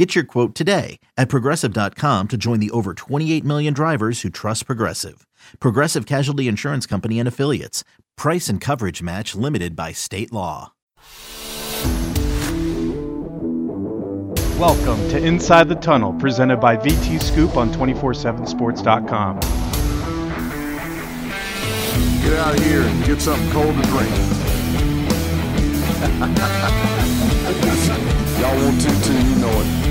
Get your quote today at progressive.com to join the over 28 million drivers who trust Progressive. Progressive Casualty Insurance Company and Affiliates. Price and coverage match limited by state law. Welcome to Inside the Tunnel, presented by VT Scoop on 247sports.com. Get out of here and get something cold to drink. Y'all want to too, you know it.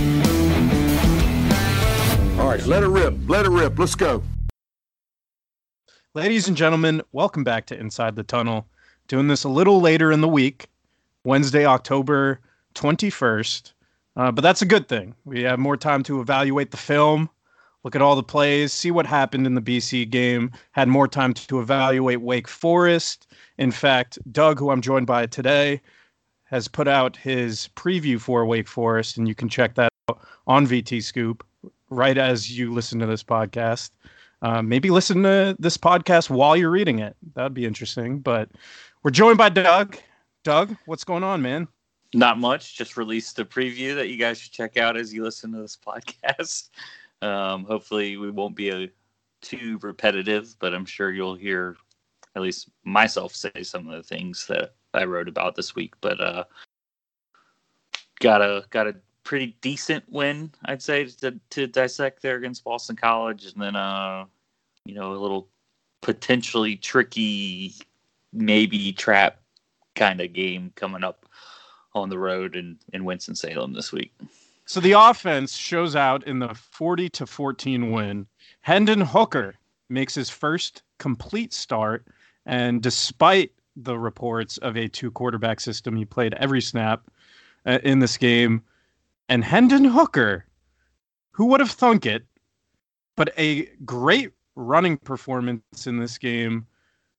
All right, let it rip. Let it rip. Let's go. Ladies and gentlemen, welcome back to Inside the Tunnel. Doing this a little later in the week, Wednesday, October 21st. Uh, but that's a good thing. We have more time to evaluate the film, look at all the plays, see what happened in the BC game, had more time to evaluate Wake Forest. In fact, Doug, who I'm joined by today, has put out his preview for Wake Forest, and you can check that out on VT Scoop right as you listen to this podcast. Uh, maybe listen to this podcast while you're reading it. That'd be interesting. But we're joined by Doug. Doug, what's going on, man? Not much. Just released a preview that you guys should check out as you listen to this podcast. Um, hopefully, we won't be a, too repetitive, but I'm sure you'll hear at least myself say some of the things that I wrote about this week. But uh, got a got a pretty decent win, I'd say, to, to dissect there against Boston College, and then uh, you know, a little potentially tricky, maybe trap kind of game coming up on the road in in Winston Salem this week. So the offense shows out in the 40 to 14 win. Hendon Hooker makes his first complete start, and despite the reports of a two quarterback system, he played every snap uh, in this game. And Hendon Hooker, who would have thunk it, but a great running performance in this game.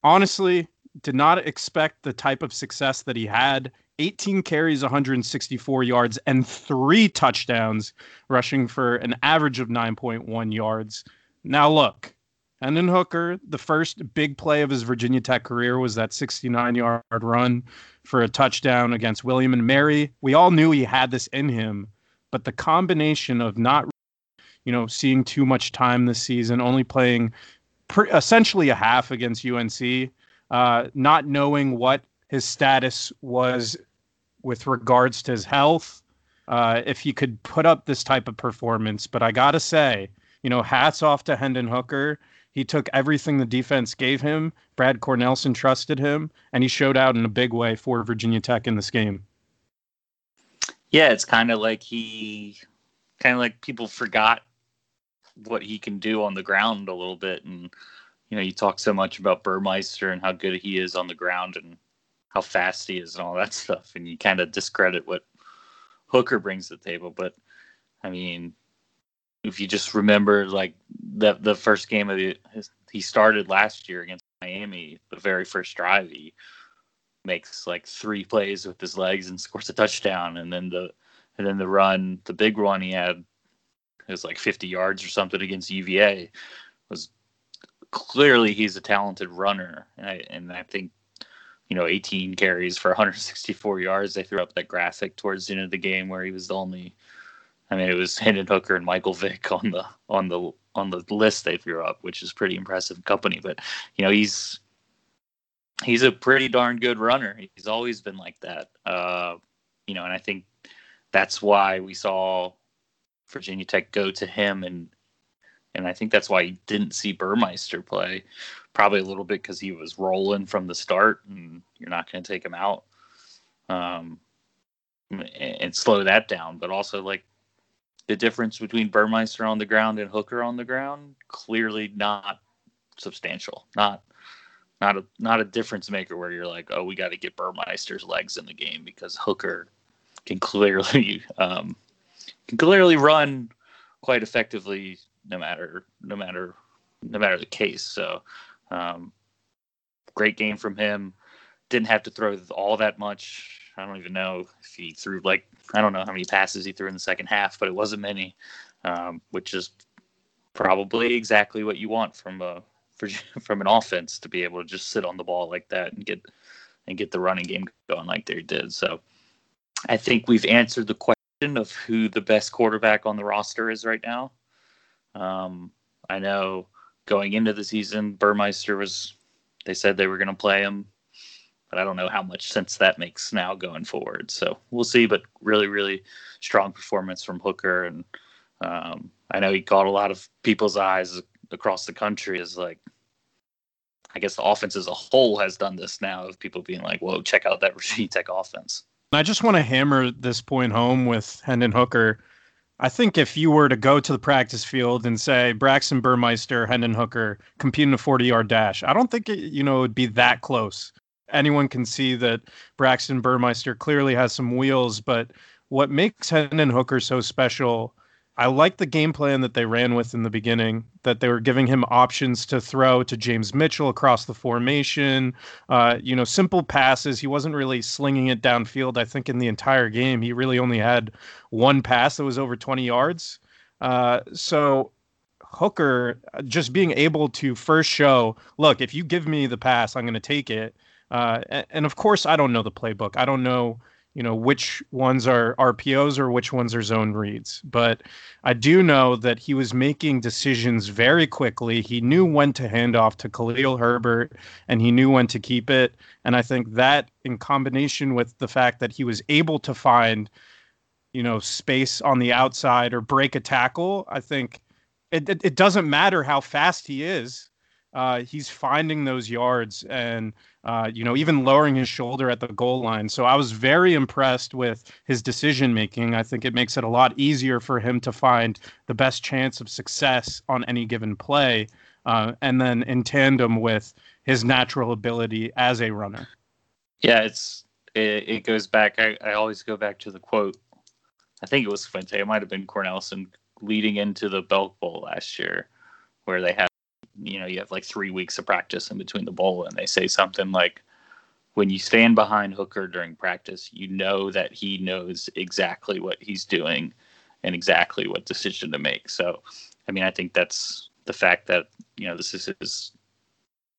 Honestly, did not expect the type of success that he had 18 carries, 164 yards, and three touchdowns, rushing for an average of 9.1 yards. Now, look, Hendon Hooker, the first big play of his Virginia Tech career was that 69 yard run for a touchdown against William and Mary. We all knew he had this in him, but the combination of not, you know, seeing too much time this season, only playing pre- essentially a half against UNC, uh, not knowing what his status was with regards to his health, uh, if he could put up this type of performance. But I gotta say, you know, hats off to Hendon Hooker. He took everything the defense gave him. Brad Cornelsen trusted him, and he showed out in a big way for Virginia Tech in this game. Yeah, it's kind of like he, kind of like people forgot what he can do on the ground a little bit, and you know, you talk so much about Burmeister and how good he is on the ground and how fast he is and all that stuff, and you kind of discredit what Hooker brings to the table. But I mean, if you just remember, like the the first game of the he started last year against Miami, the very first drive, he makes like three plays with his legs and scores a touchdown, and then the and then the run, the big one he had, it was like 50 yards or something against UVA, was clearly he's a talented runner, and I, and I think you know, 18 carries for 164 yards. They threw up that graphic towards the end of the game where he was the only. I mean, it was Hendon Hooker and Michael Vick on the on the on the list they threw up, which is pretty impressive company. But you know, he's he's a pretty darn good runner. He's always been like that. Uh, you know, and I think that's why we saw Virginia Tech go to him and and I think that's why he didn't see Burmeister play probably a little bit because he was rolling from the start, and you're not going to take him out um, and slow that down. But also, like the difference between Burmeister on the ground and Hooker on the ground, clearly not substantial. Not not a not a difference maker where you're like, oh, we got to get Burmeister's legs in the game because Hooker can clearly um, can clearly run quite effectively no matter no matter no matter the case. So um, great game from him. Didn't have to throw all that much. I don't even know if he threw like I don't know how many passes he threw in the second half, but it wasn't many, um, which is probably exactly what you want from a from an offense to be able to just sit on the ball like that and get and get the running game going like they did. So I think we've answered the question of who the best quarterback on the roster is right now. Um, I know going into the season, Burmeister was they said they were going to play him, but I don't know how much sense that makes now going forward. So we'll see. But really, really strong performance from Hooker, and um, I know he caught a lot of people's eyes across the country is like I guess the offense as a whole has done this now of people being like, "Whoa, check out that Virginia Tech offense." I just want to hammer this point home with Hendon Hooker. I think if you were to go to the practice field and say Braxton Burmeister, Hendon Hooker compete in a 40 yard dash, I don't think it, you know it would be that close. Anyone can see that Braxton Burmeister clearly has some wheels, but what makes Hendon Hooker so special I like the game plan that they ran with in the beginning, that they were giving him options to throw to James Mitchell across the formation. Uh, you know, simple passes. He wasn't really slinging it downfield. I think in the entire game, he really only had one pass that was over 20 yards. Uh, so Hooker just being able to first show, look, if you give me the pass, I'm going to take it. Uh, and, of course, I don't know the playbook. I don't know you know which ones are RPOs or which ones are zone reads. But I do know that he was making decisions very quickly. He knew when to hand off to Khalil Herbert and he knew when to keep it. And I think that in combination with the fact that he was able to find, you know, space on the outside or break a tackle, I think it, it, it doesn't matter how fast he is. Uh, he's finding those yards and uh, you know, even lowering his shoulder at the goal line. So I was very impressed with his decision making. I think it makes it a lot easier for him to find the best chance of success on any given play, uh, and then in tandem with his natural ability as a runner. Yeah, it's it, it goes back. I, I always go back to the quote. I think it was Fuente. It might have been Cornelsen leading into the Belk Bowl last year, where they had you know you have like three weeks of practice in between the bowl and they say something like when you stand behind hooker during practice you know that he knows exactly what he's doing and exactly what decision to make. So i mean i think that's the fact that you know this is his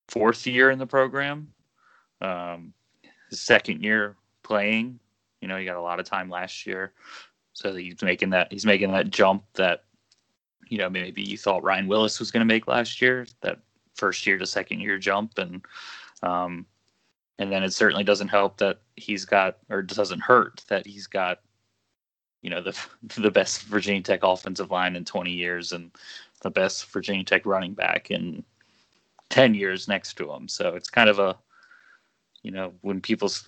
fourth year in the program um, his second year playing. You know he got a lot of time last year. So he's making that he's making that jump that you know maybe you thought Ryan Willis was going to make last year, that first year to second year jump, and um, and then it certainly doesn't help that he's got or doesn't hurt that he's got you know the the best Virginia Tech offensive line in 20 years and the best Virginia Tech running back in 10 years next to him. So it's kind of a you know when people's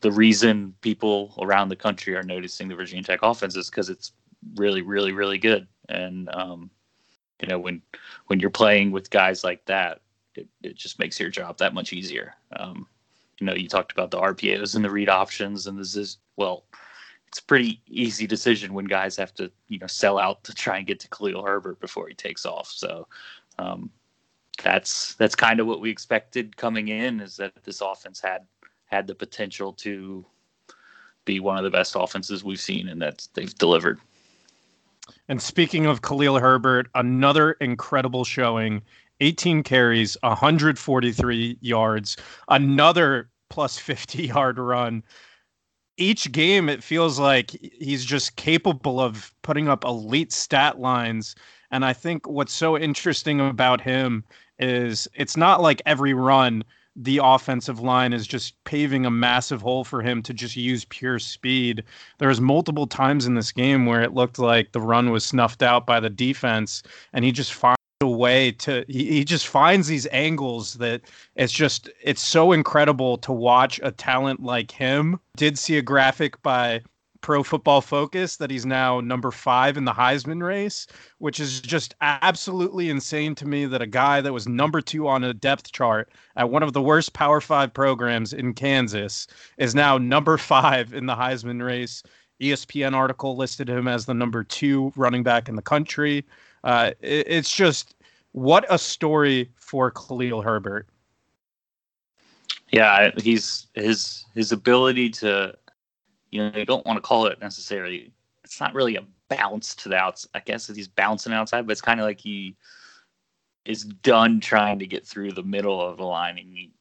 the reason people around the country are noticing the Virginia Tech offense is because it's really, really, really good. And um, you know, when when you're playing with guys like that, it, it just makes your job that much easier. Um, you know, you talked about the RPOs and the read options, and this is well, it's a pretty easy decision when guys have to you know sell out to try and get to Khalil Herbert before he takes off. So um, that's that's kind of what we expected coming in is that this offense had had the potential to be one of the best offenses we've seen, and that they've delivered. And speaking of Khalil Herbert, another incredible showing 18 carries, 143 yards, another plus 50 yard run. Each game, it feels like he's just capable of putting up elite stat lines. And I think what's so interesting about him is it's not like every run the offensive line is just paving a massive hole for him to just use pure speed. There was multiple times in this game where it looked like the run was snuffed out by the defense, and he just finds a way to he, he just finds these angles that it's just it's so incredible to watch a talent like him. Did see a graphic by Pro Football Focus that he's now number five in the Heisman race, which is just absolutely insane to me that a guy that was number two on a depth chart at one of the worst Power Five programs in Kansas is now number five in the Heisman race. ESPN article listed him as the number two running back in the country. Uh, it, it's just what a story for Khalil Herbert. Yeah, he's his his ability to, you know, you don't want to call it necessarily. It's not really a bounce to the outside. I guess he's bouncing outside, but it's kind of like he is done trying to get through the middle of the line and he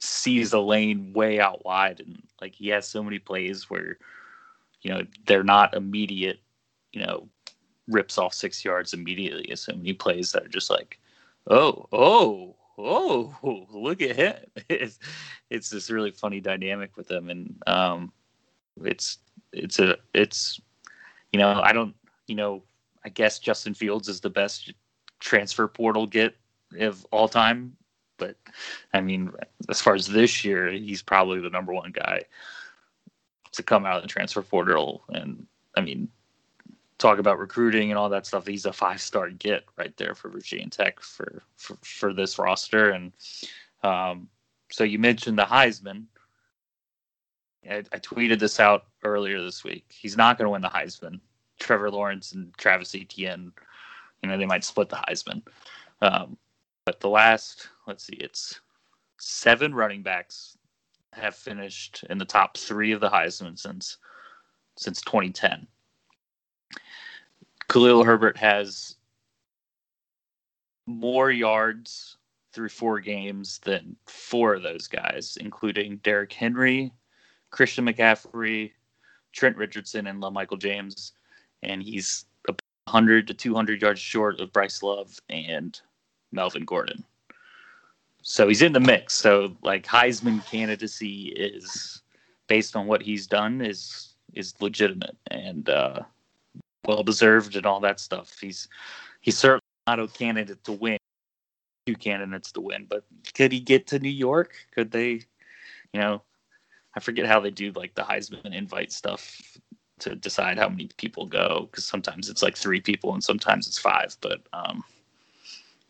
sees the lane way out wide and like he has so many plays where you know they're not immediate you know rips off six yards immediately so many plays that are just like oh oh oh look at him. It's, it's this really funny dynamic with them and um it's it's a it's you know i don't you know i guess justin fields is the best transfer portal get of all time. But i mean as far as this year he's probably the number one guy to come out of the transfer portal. And i mean talk about recruiting and all that stuff. He's a five star get right there for Virginia Tech for for, for this roster. And um, so you mentioned the Heisman. I, I, tweeted this out earlier this week. He's not going to win the Heisman. Trevor Lawrence and Travis Etienne, you know, they might split the Heisman. Um, but the last, let's see, it's seven running backs have finished in the top three of the Heisman since since 2010. Khalil Herbert has more yards through four games than four of those guys, including Derrick Henry, Christian McCaffrey, Trent Richardson, and Michael James. And he's 100 to 200 yards short of Bryce Love and Melvin Gordon. So he's in the mix. So like Heisman candidacy is based on what he's done is is legitimate. And uh, well deserved and all that stuff. He's he's certainly not a candidate to win. Two candidates to win, but could he get to New York? Could they, you know, I forget how they do like the Heisman invite stuff to decide how many people go because sometimes it's like three people and sometimes it's five. But um,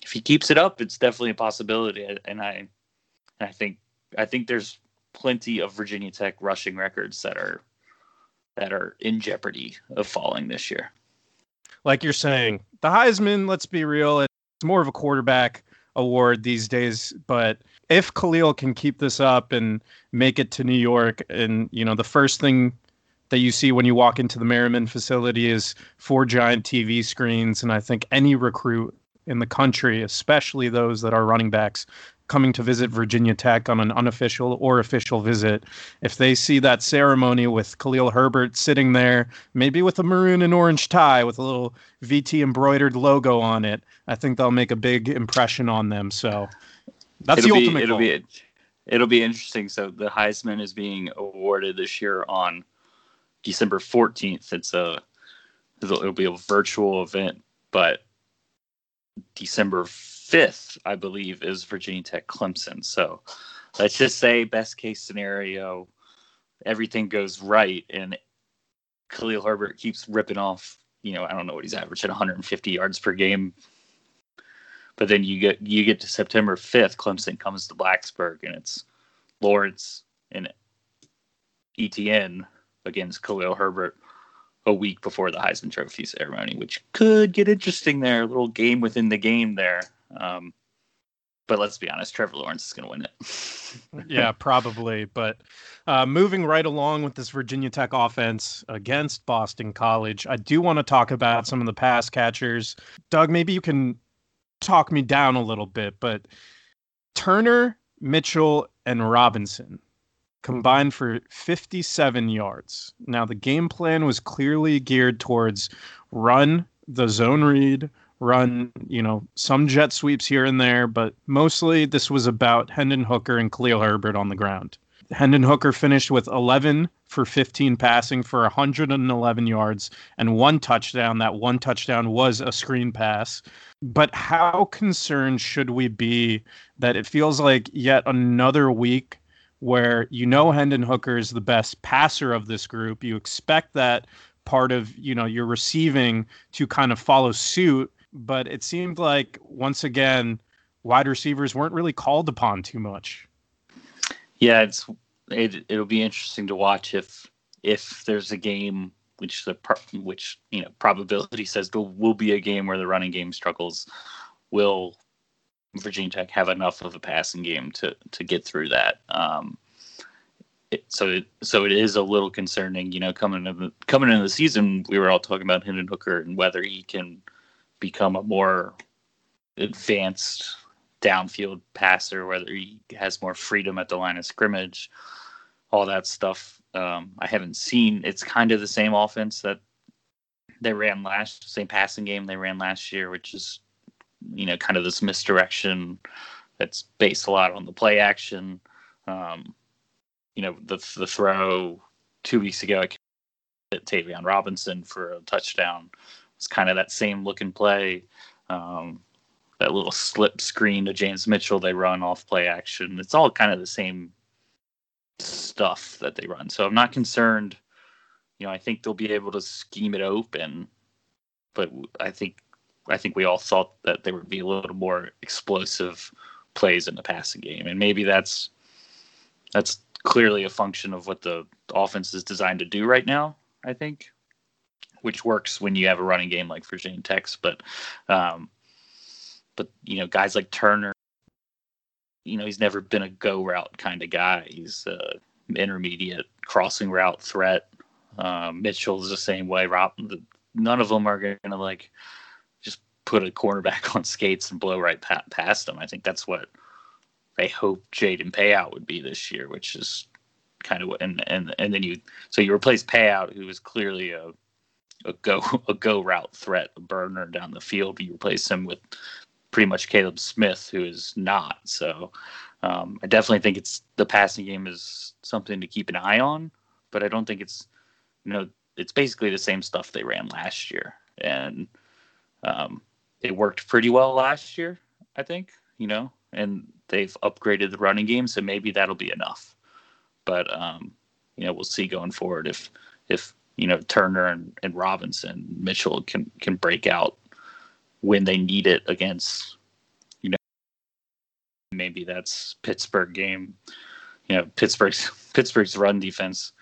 if he keeps it up, it's definitely a possibility. And I, and I think I think there's plenty of Virginia Tech rushing records that are that are in jeopardy of falling this year. Like you're saying, the Heisman, let's be real, it's more of a quarterback award these days, but if Khalil can keep this up and make it to New York and you know the first thing that you see when you walk into the Merryman facility is four giant TV screens and I think any recruit in the country, especially those that are running backs, coming to visit Virginia Tech on an unofficial or official visit, if they see that ceremony with Khalil Herbert sitting there, maybe with a maroon and orange tie with a little VT embroidered logo on it, I think they'll make a big impression on them. So that's it'll the ultimate be, it'll goal. Be, it'll be interesting. So the Heisman is being awarded this year on December 14th. It's a it'll be a virtual event, but December 5th, I believe, is Virginia Tech Clemson. So let's just say, best case scenario, everything goes right and Khalil Herbert keeps ripping off, you know, I don't know what he's averaging 150 yards per game. But then you get you get to September 5th, Clemson comes to Blacksburg and it's Lawrence and Etienne against Khalil Herbert a week before the Heisman Trophy ceremony, which could get interesting there. A little game within the game there. Um, but let's be honest, Trevor Lawrence is going to win it. yeah, probably. But uh, moving right along with this Virginia Tech offense against Boston College, I do want to talk about some of the pass catchers. Doug, maybe you can talk me down a little bit, but Turner, Mitchell, and Robinson combined for 57 yards. Now, the game plan was clearly geared towards run the zone read, run, you know, some jet sweeps here and there, but mostly this was about Hendon Hooker and Khalil Herbert on the ground. Hendon Hooker finished with 11 for 15 passing for 111 yards and one touchdown. That one touchdown was a screen pass. But how concerned should we be that it feels like yet another week where you know Hendon Hooker is the best passer of this group? You expect that part of you know your receiving to kind of follow suit but it seemed like once again wide receivers weren't really called upon too much. Yeah, it's it, it'll be interesting to watch if if there's a game which the which you know probability says there will be a game where the running game struggles will Virginia Tech have enough of a passing game to to get through that. Um, it, so it, so it is a little concerning, you know, coming into coming into the season. We were all talking about Hendon Hooker and whether he can become a more advanced downfield passer, whether he has more freedom at the line of scrimmage, all that stuff. Um, I haven't seen. It's kind of the same offense that they ran last, same passing game they ran last year, which is, you know, kind of this misdirection that's based a lot on the play action. Um, you know, the the throw two weeks ago at Tayvion Robinson for a touchdown was kind of that same look and play. Um, that little slip screen to James Mitchell they run off play action. It's all kind of the same stuff that they run. So I'm not concerned. You know, I think they'll be able to scheme it open, but I think I think we all thought that there would be a little more explosive plays in the passing game, and maybe that's that's clearly a function of what the offense is designed to do right now. I think, which works when you have a running game like Virginia Tech's, but um, but you know, guys like Turner, you know, he's never been a go route kind of guy. He's a intermediate crossing route threat. Um, Mitchell's the same way. Rob, the, none of them are going to like just put a cornerback on skates and blow right pa- past them. I think that's what they hope Jaden Payoute would be this year, which is kind of what. And and and then you so you replace Payoute, who is clearly a a go a go route threat, a burner down the field. You replace him with pretty much Caleb Smith, who is not. So um, I definitely think it's the passing game is something to keep an eye on, but I don't think it's you know it's basically the same stuff they ran last year, and um, it worked pretty well last year. I think you know, and they've upgraded the running game, so maybe that'll be enough. But um, you know, we'll see going forward if if you know Turner and, and Robinson, Mitchell can can break out when they need it against, you know, maybe that's Pittsburgh game. You know, Pittsburgh's Pittsburgh's run defense.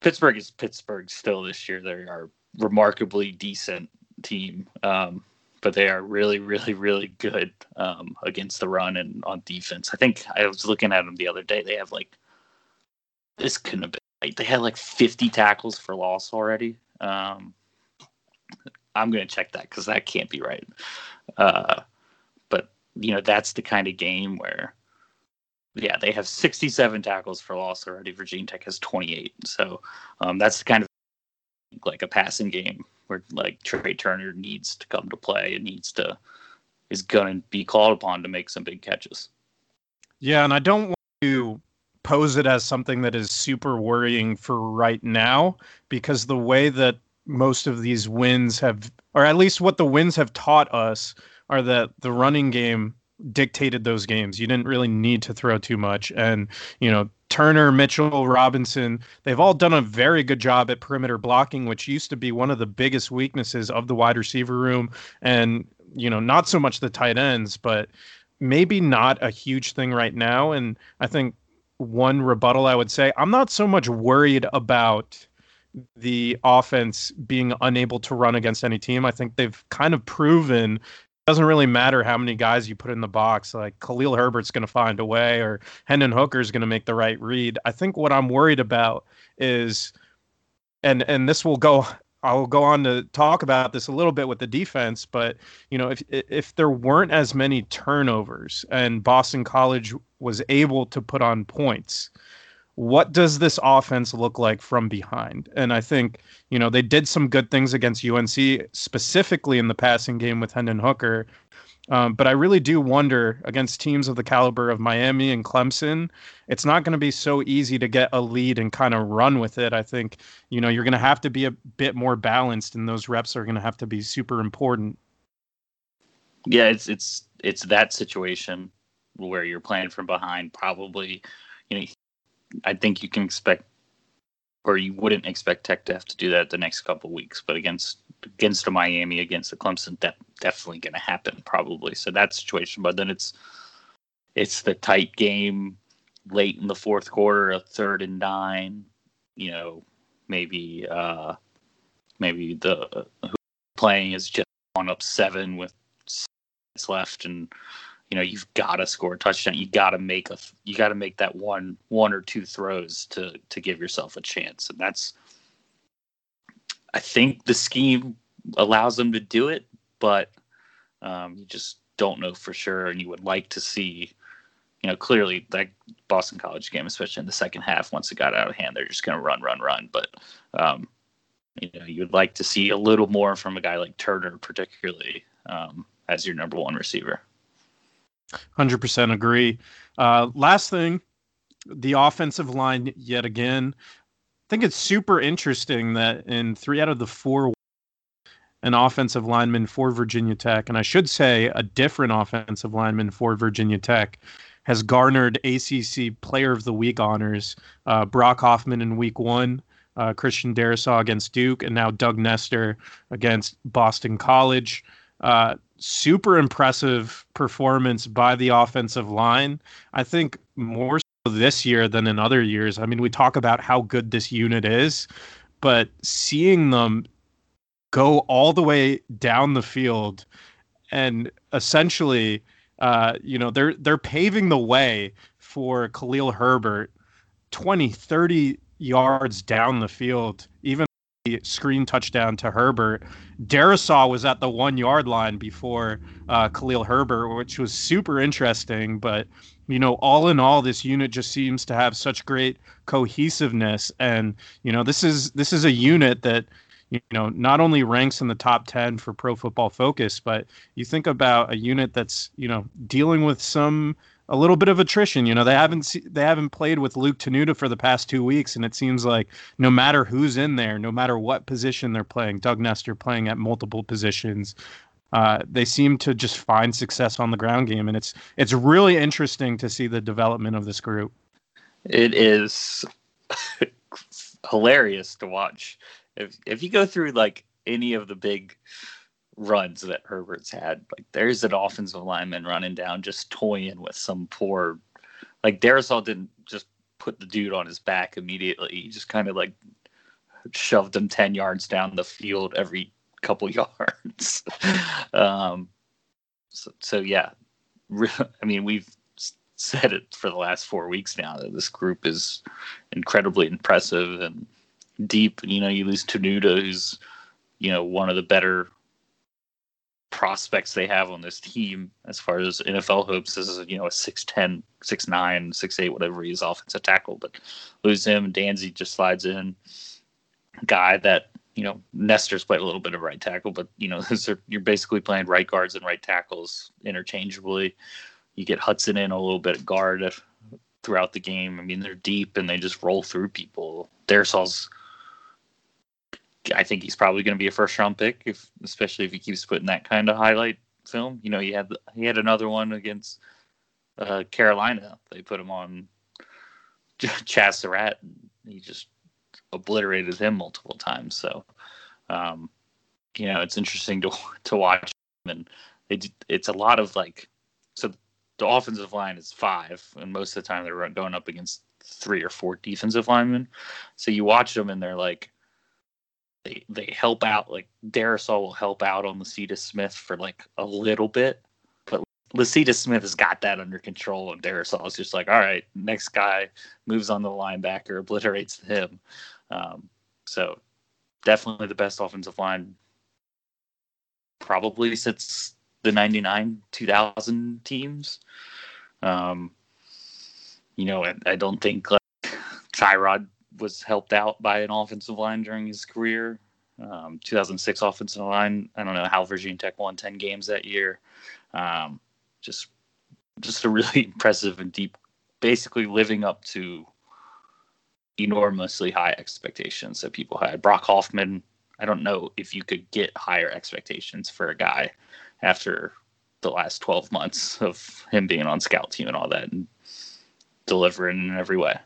Pittsburgh is Pittsburgh still this year. They are remarkably decent team, um, but they are really, really, really good um, against the run and on defense. I think I was looking at them the other day. They have like this couldn't have been. Right. They had like 50 tackles for loss already. Um, I'm going to check that because that can't be right. Uh, but you know, that's the kind of game where, yeah, they have 67 tackles for loss already. Virginia Tech has 28. So um, that's the kind of like a passing game where like Tre Turner needs to come to play and needs to is to be called upon to make some big catches. Yeah, and I don't want to pose it as something that is super worrying for right now because the way that most of these wins have, or at least what the wins have taught us, are that the running game dictated those games. You didn't really need to throw too much. And, you know, Turner, Mitchell, Robinson, they've all done a very good job at perimeter blocking, which used to be one of the biggest weaknesses of the wide receiver room. And, you know, not so much the tight ends, but maybe not a huge thing right now. And I think one rebuttal I would say, I'm not so much worried about the offense being unable to run against any team. I think they've kind of proven it doesn't really matter how many guys you put in the box. Like Khalil Herbert's going to find a way, or Hendon Hooker's going to make the right read. I think what I'm worried about is, and and this will go. I'll go on to talk about this a little bit with the defense, but you know, if if there weren't as many turnovers and Boston College was able to put on points, what does this offense look like from behind? And I think, you know, they did some good things against UNC, specifically in the passing game with Hendon Hooker. Um, but I really do wonder against teams of the caliber of Miami and Clemson, it's not going to be so easy to get a lead and kind of run with it. I think, you know, you're going to have to be a bit more balanced, and those reps are going to have to be super important. Yeah, it's it's it's that situation where you're playing from behind. Probably, you know, I think you can expect, or you wouldn't expect Tech to have to do that the next couple weeks. But against against a Miami, against the Clemson, that definitely going to happen probably. So that situation. But then it's it's the tight game late in the fourth quarter, a third and nine. You know, maybe uh maybe the uh, who playing is just on up seven with minutes left and you know you've got to score a touchdown. You got to make a you got to make that one one or two throws to to give yourself a chance, and that's I think the scheme allows them to do it, but um, you just don't know for sure, and you would like to see. You know, clearly that Boston College game, especially in the second half, once it got out of hand, they're just going to run, run, run. But um, you know, you'd like to see a little more from a guy like Turner, particularly um, as your number one receiver. 100% agree. Uh, last thing, the offensive line, yet again. I think it's super interesting that in three out of the four, an offensive lineman for Virginia Tech, and I should say a different offensive lineman for Virginia Tech, has garnered ACC Player of the Week honors. Uh, Brock Hoffman in week one, uh, Christian Darrisaw against Duke, and now Doug Nester against Boston College. Uh, super impressive performance by the offensive line. I think more so this year than in other years. I mean, we talk about how good this unit is, but seeing them go all the way down the field and essentially uh, you know they're they're paving the way for Khalil Herbert 20 30 yards down the field even screen touchdown to Herbert. Darrisaw was at the one yard line before uh, Khalil Herbert, which was super interesting. But you know, all in all, this unit just seems to have such great cohesiveness, and you know, this is this is a unit that you know not only ranks in the top 10 for pro football focus but you think about a unit that's you know dealing with some a little bit of attrition. You know, they haven't se- they haven't played with Luke Tenuta for the past two weeks, and it seems like no matter who's in there, no matter what position they're playing, Doug Nester playing at multiple positions, uh, they seem to just find success on the ground game, and it's it's really interesting to see the development of this group. It is hilarious to watch. If if you go through like any of the big runs that Herbert's had. Like there's an offensive lineman running down, just toying with some poor. Like Darrisaw didn't just put the dude on his back immediately. He just kind of like shoved him ten yards down the field every couple yards. um, so, so yeah, I mean we've said it for the last four weeks now that this group is incredibly impressive and deep. And you know, you lose Tenuta, who's you know one of the better prospects they have on this team as far as NFL hopes This is you know a 6'10, 6'9, 6'8, whatever he's offensive tackle. But lose him, Dzansi just slides in. Guy that, you know, Nester's played a little bit of right tackle, but you know, are, you're basically playing right guards and right tackles interchangeably. You get Hudson in a little bit of guard throughout the game. I mean, they're deep and they just roll through people. Darrisaw's I think he's probably going to be a first round pick, if especially if he keeps putting that kind of highlight film. You know, he had he had another one against uh, Carolina. They put him on Chazz Surratt, and he just obliterated him multiple times. So, um, you know, it's interesting to to watch, him, and it, it's a lot of like so. The offensive line is five, and most of the time they're going up against three or four defensive linemen. So you watch them, and they're like they they help out like Darrisaw will help out on Lecitus Smith for like a little bit, but Lecitus Smith has got that under control, and Darrisaw is just like, all right, next guy moves on the linebacker, obliterates him. Um, so definitely the best offensive line, probably since the '99 2000 teams. Um, you know, I, I don't think like Tyrod was helped out by an offensive line during his career. Um, 2006 offensive line. I don't know how Virginia Tech won 10 games that year. Um, just, just a really impressive and deep, basically living up to enormously high expectations that people had. Brock Hoffman. I don't know if you could get higher expectations for a guy after the last 12 months of him being on scout team and all that and delivering in every way.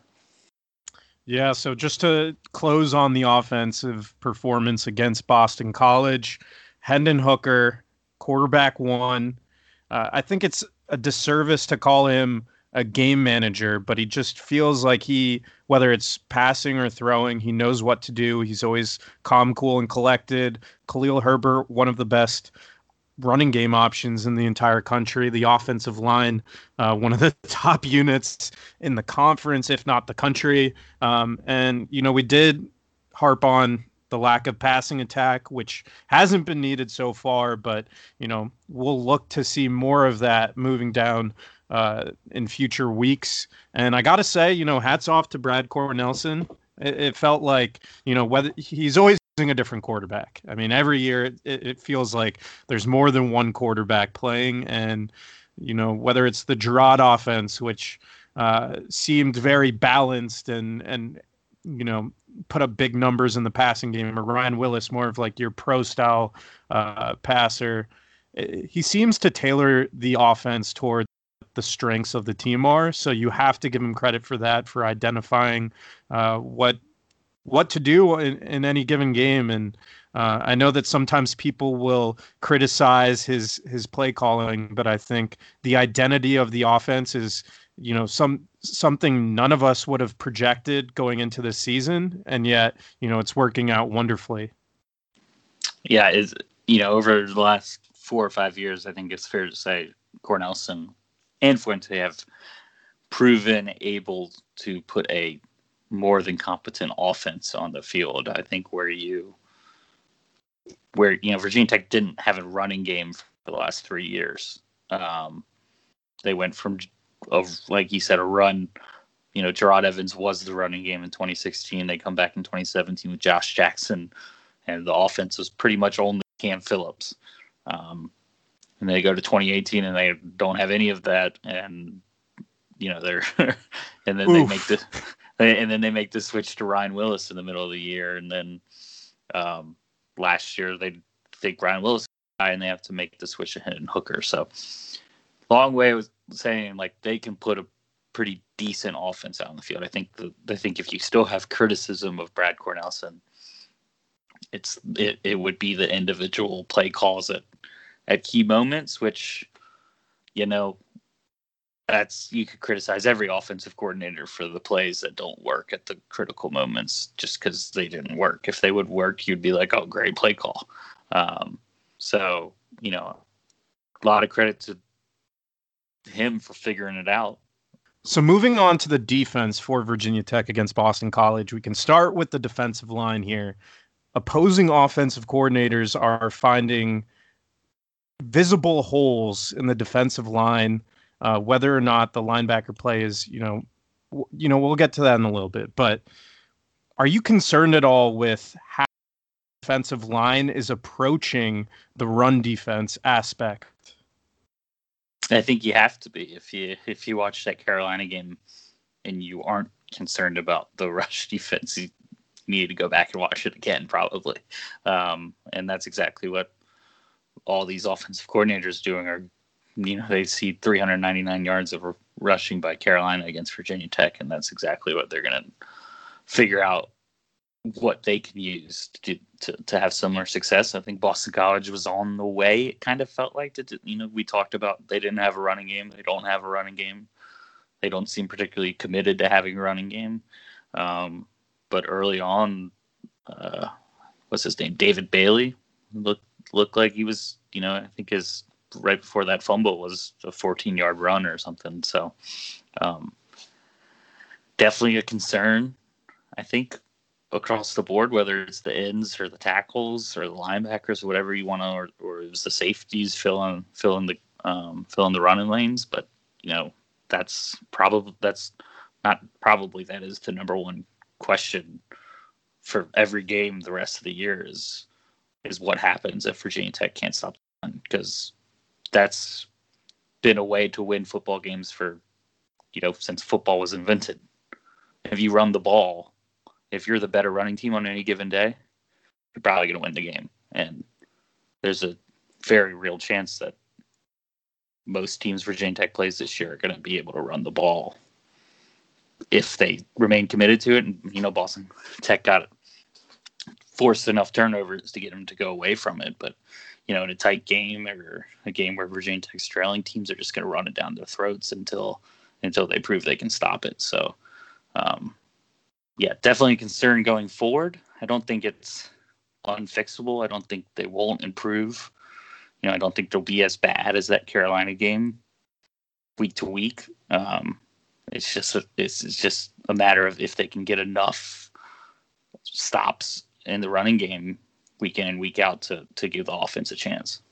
Yeah, so just to close on the offensive performance against Boston College, Hendon Hooker, quarterback one. Uh, I think it's a disservice to call him a game manager, but he just feels like he, whether it's passing or throwing, he knows what to do. He's always calm, cool, and collected. Khalil Herbert, one of the best running game options in the entire country. The offensive line, uh, one of the top units in the conference, if not the country. Um, and you know, we did harp on the lack of passing attack, which hasn't been needed so far, but you know, we'll look to see more of that moving down uh, in future weeks. And I got to say, you know, hats off to Brad Cornelsen. It, it, felt like, you know, whether he's always using a different quarterback. I mean, every year it, it feels like there's more than one quarterback playing. And, you know, whether it's the Jerod offense, which uh, seemed very balanced and, and, you know, put up big numbers in the passing game, or Ryan Willis, more of like your pro style uh, passer. He seems to tailor the offense toward the strengths of the team are. So you have to give him credit for that, for identifying uh, what what to do in, in any given game. And uh, I know that sometimes people will criticize his his play calling, but I think the identity of the offense is you know some something none of us would have projected going into the season, and yet you know it's working out wonderfully. Yeah, is you know over the last four or five years, I think it's fair to say Cornelsen and Fuente have proven able to put a more than competent offense on the field. I think where you where you know Virginia Tech didn't have a running game for the last three years. Um, they went from of like you said a run. You know, Jerod Evans was the running game in 2016. They come back in 2017 with Josh Jackson, and the offense was pretty much only Cam Phillips. Um, and they go to 2018 and they don't have any of that and you know they're and then Oof. they make the and then they make the switch to Ryan Willis in the middle of the year and then um, last year they think Ryan Willis and they have to make the switch to Hendon Hooker so long way of saying like they can put a pretty decent offense out on the field I think the, I think if you still have criticism of Brad Cornelsen it's it, it would be the individual play calls that at key moments, which, you know, that's you could criticize every offensive coordinator for the plays that don't work at the critical moments just because they didn't work. If they would work, you'd be like, oh, great play call. Um, so, you know, a lot of credit to him for figuring it out. So moving on to the defense for Virginia Tech against Boston College, we can start with the defensive line here. Opposing offensive coordinators are finding visible holes in the defensive line, uh, whether or not the linebacker play is, you know, w- you know, we'll get to that in a little bit. But are you concerned at all with how the defensive line is approaching the run defense aspect? I think you have to be if you if you watch that Carolina game and you aren't concerned about the rush defense, you need to go back and watch it again probably. Um, and that's exactly what all these offensive coordinators doing are, you know, they see 399 yards of rushing by Carolina against Virginia Tech, and that's exactly what they're going to figure out what they can use to, to, to have similar success. I think Boston College was on the way. It kind of felt like to, you know, we talked about they didn't have a running game. They don't have a running game. They don't seem particularly committed to having a running game. Um, but early on, uh, what's his name? David Bailey looked looked like he was, you know, I think his right before that fumble was a 14 yard run or something. So, um, definitely a concern. I think across the board, whether it's the ends or the tackles or the linebackers or whatever you want to, or, or it was the safeties filling filling the um, filling the running lanes. But you know, that's probably that's not probably that is the number one question for every game the rest of the year is is what happens if Virginia Tech can't stop them? because that's been a way to win football games for you know since football was invented. If you run the ball, if you're the better running team on any given day, you're probably going to win the game. And there's a very real chance that most teams Virginia Tech plays this year are going to be able to run the ball if they remain committed to it. And you know, Boston Tech got forced enough turnovers to get them to go away from it. But you know, in a tight game or a game where Virginia Tech's trailing, teams are just going to run it down their throats until until they prove they can stop it. So, um, yeah, definitely a concern going forward. I don't think it's unfixable. I don't think they won't improve. you know, I don't think they'll be as bad as that Carolina game week to week. Um, it's just a, it's, it's just a matter of if they can get enough stops in the running game week in and week out to to give the offense a chance.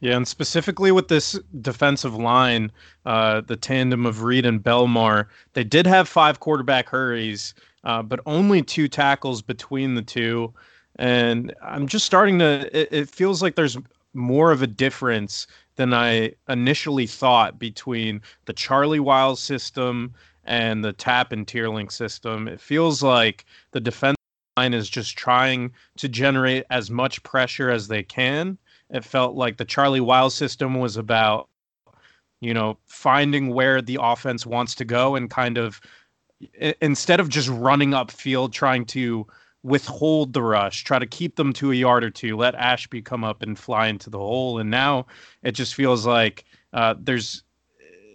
Yeah, and specifically with this defensive line, uh, the tandem of Reed and Belmar, they did have five quarterback hurries, uh, but only two tackles between the two. And I'm just starting to, it, it feels like there's more of a difference than I initially thought between the Charlie Wiles system and the Tap and Teerlinck system. It feels like the defense is just trying to generate as much pressure as they can. It felt like the Charlie Wiles system was about, you know, finding where the offense wants to go and kind of instead of just running upfield trying to withhold the rush, try to keep them to a yard or two, let Ashby come up and fly into the hole. And now it just feels like uh, there's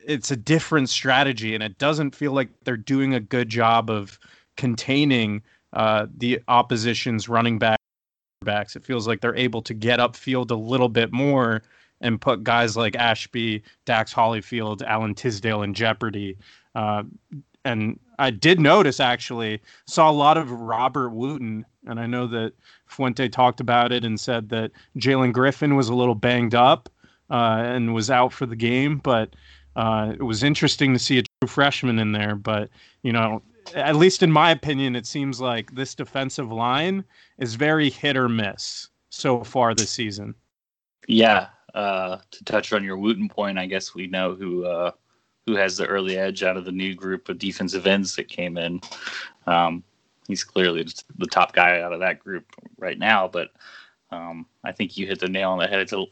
it's a different strategy, and it doesn't feel like they're doing a good job of containing uh, the opposition's running back backs. It feels like they're able to get upfield a little bit more and put guys like Ashby, Dax Hollifield, Alan Tisdale in jeopardy. Uh, and I did notice actually saw a lot of Robert Wooten, and I know that Fuente talked about it and said that Jalen Griffin was a little banged up uh, and was out for the game, but uh, it was interesting to see a true freshman in there. But you know, at least in my opinion, it seems like this defensive line is very hit or miss so far this season. Yeah, uh, to touch on your Wooten point, I guess we know who uh, who has the early edge out of the new group of defensive ends that came in. Um, he's clearly the top guy out of that group right now, but um, I think you hit the nail on the head. It's, a,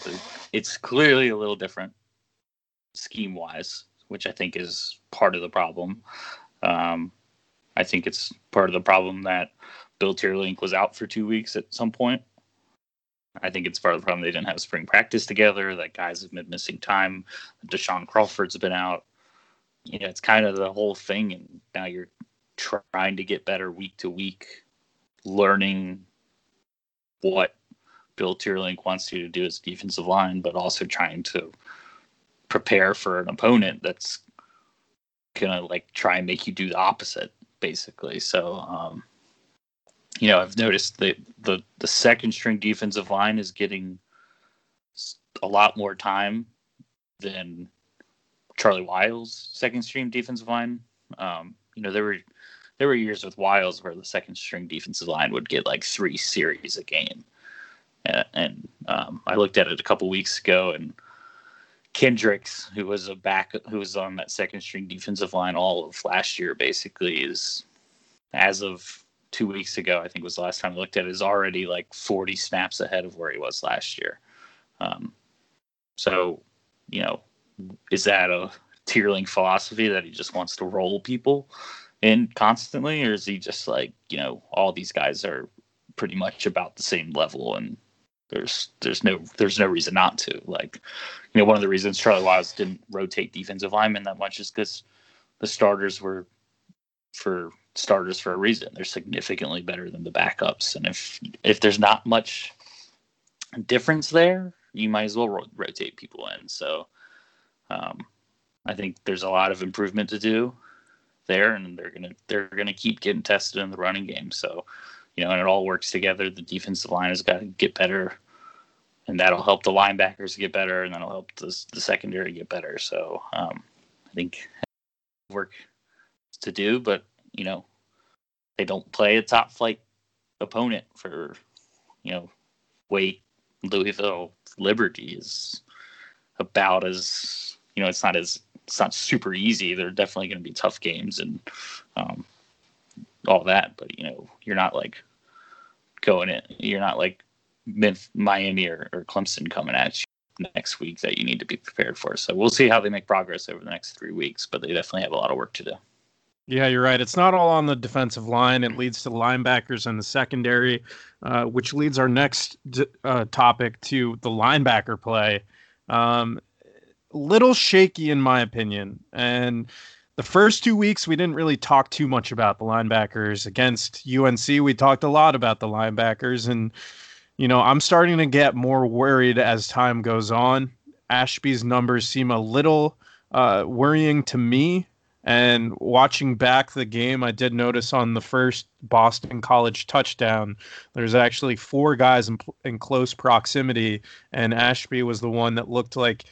it's clearly a little different scheme wise, which I think is part of the problem. Um, I think it's part of the problem that Bill Teerlinck was out for two weeks at some point. I think it's part of the problem they didn't have spring practice together. That guys have been missing time. Deshaun Crawford's been out you know, it's kind of the whole thing. And now you're trying to get better week to week, learning what Bill Teerlinck wants you to do as defensive line, but also trying to prepare for an opponent that's gonna like try and make you do the opposite, basically. So, um, you know, I've noticed that the the second string defensive line is getting a lot more time than Charlie Wiles' second string defensive line. Um, you know, there were there were years with Wiles where the second string defensive line would get like three series a game, and, and um, I looked at it a couple weeks ago, and Kendricks, who was a back, who was on that second string defensive line all of last year, basically is as of two weeks ago, I think was the last time I looked at it, is already like 40 snaps ahead of where he was last year. Um, so, you know, is that a Teerlinck philosophy that he just wants to roll people in constantly, or is he just like you know all these guys are pretty much about the same level and there's there's no there's no reason not to like you know one of the reasons Charlie Wiles didn't rotate defensive linemen that much is because the starters were for starters for a reason. They're significantly better than the backups. And if if there's not much difference there you might as well ro- rotate people in. So um, I think there's a lot of improvement to do there, and they're gonna they're gonna keep getting tested in the running game. So, you know, and it all works together. The defensive line has got to get better, and that'll help the linebackers get better, and that'll help the, the secondary get better. So, um, I think work to do, but you know, they don't play a top flight opponent for you know, Wake, Louisville, Liberty is about as you know, it's not as it's not super easy. They're definitely going to be tough games and um, all that. But you know, you're not like going in. You're not like Miami or, or Clemson coming at you next week that you need to be prepared for. So we'll see how they make progress over the next three weeks. But they definitely have a lot of work to do. Yeah, you're right. It's not all on the defensive line. It leads to linebackers and the secondary, uh, which leads our next uh, topic to the linebacker play. Um, little shaky in my opinion. And the first two weeks we didn't really talk too much about the linebackers against UNC. We talked a lot about the linebackers and you know, I'm starting to get more worried as time goes on. Ashby's numbers seem a little uh, worrying to me. And watching back the game, I did notice on the first Boston College touchdown, there's actually four guys in, in close proximity, and Ashby was the one that looked like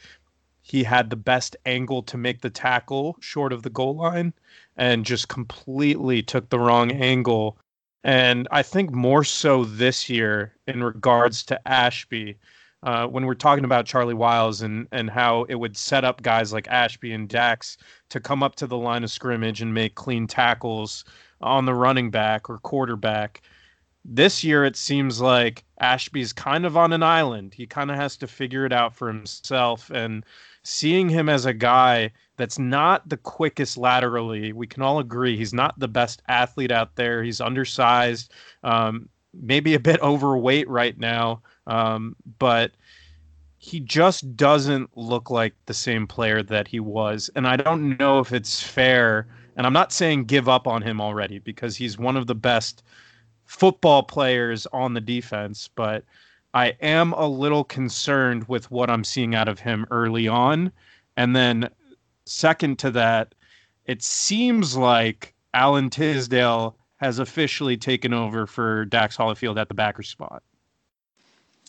he had the best angle to make the tackle short of the goal line and just completely took the wrong angle. And I think more so this year in regards to Ashby, uh, when we're talking about Charlie Wiles and and how it would set up guys like Ashby and Dax to come up to the line of scrimmage and make clean tackles on the running back or quarterback. This year, it seems like Ashby's kind of on an island. He kind of has to figure it out for himself. And seeing him as a guy that's not the quickest laterally, we can all agree he's not the best athlete out there. He's undersized, um, maybe a bit overweight right now. Um, but he just doesn't look like the same player that he was. And I don't know if it's fair. And I'm not saying give up on him already because he's one of the best football players on the defense. But I am a little concerned with what I'm seeing out of him early on. And then, second to that, it seems like Alan Tisdale has officially taken over for Dax Hollifield at the backer spot.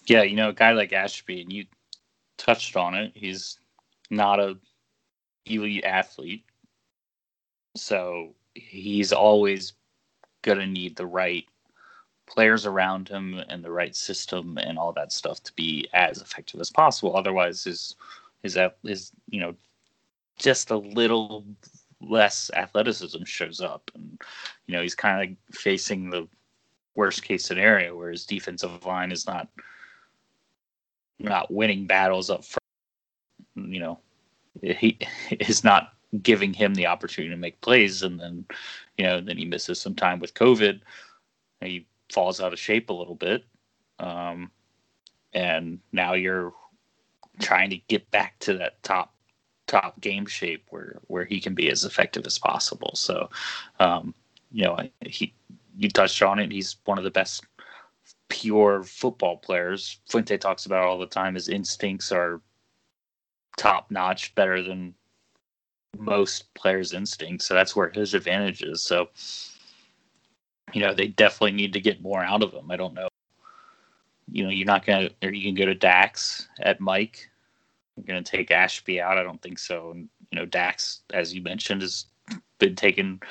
Yeah, you know, a guy like Ashby, and you touched on it. He's not a elite athlete, so he's always gonna need the right players around him and the right system and all that stuff to be as effective as possible. Otherwise, his his his you know just a little less athleticism shows up, and you know he's kind of facing the worst case scenario where his defensive line is not not winning battles up front. You know, he is not giving him the opportunity to make plays, and then you know then he misses some time with COVID. He falls out of shape a little bit, um, and now you're trying to get back to that top top game shape where where he can be as effective as possible. So, um, you know, he you touched on it. He's one of the best pure football players. Fuente talks about all the time. His instincts are top notch, better than most players' instincts. So that's where his advantage is. So, you know, they definitely need to get more out of him. I don't know. You know, you're not gonna, or you can go to Dax at Mike. You're gonna take Ashby out. I don't think so. And you know, Dax, as you mentioned, has been taking.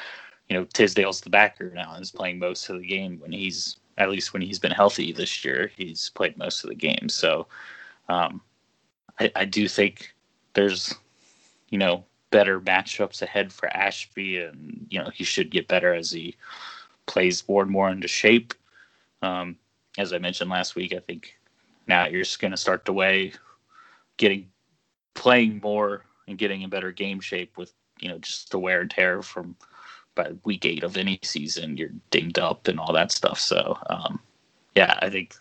You know, Tisdale's the backer now and is playing most of the game when he's at least when he's been healthy this year, he's played most of the games. So um, I, I, do think there's, you know, better matchups ahead for Ashby, and you know he should get better as he plays more and more into shape. Um, as I mentioned last week, I think now you're just going to start to weigh getting playing more and getting in better game shape with you know just the wear and tear from by week eight of any season, you're dinged up and all that stuff. So, um, yeah, I think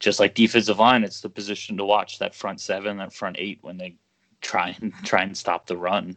just like defensive line, it's the position to watch that front seven, that front eight when they try and try and stop the run.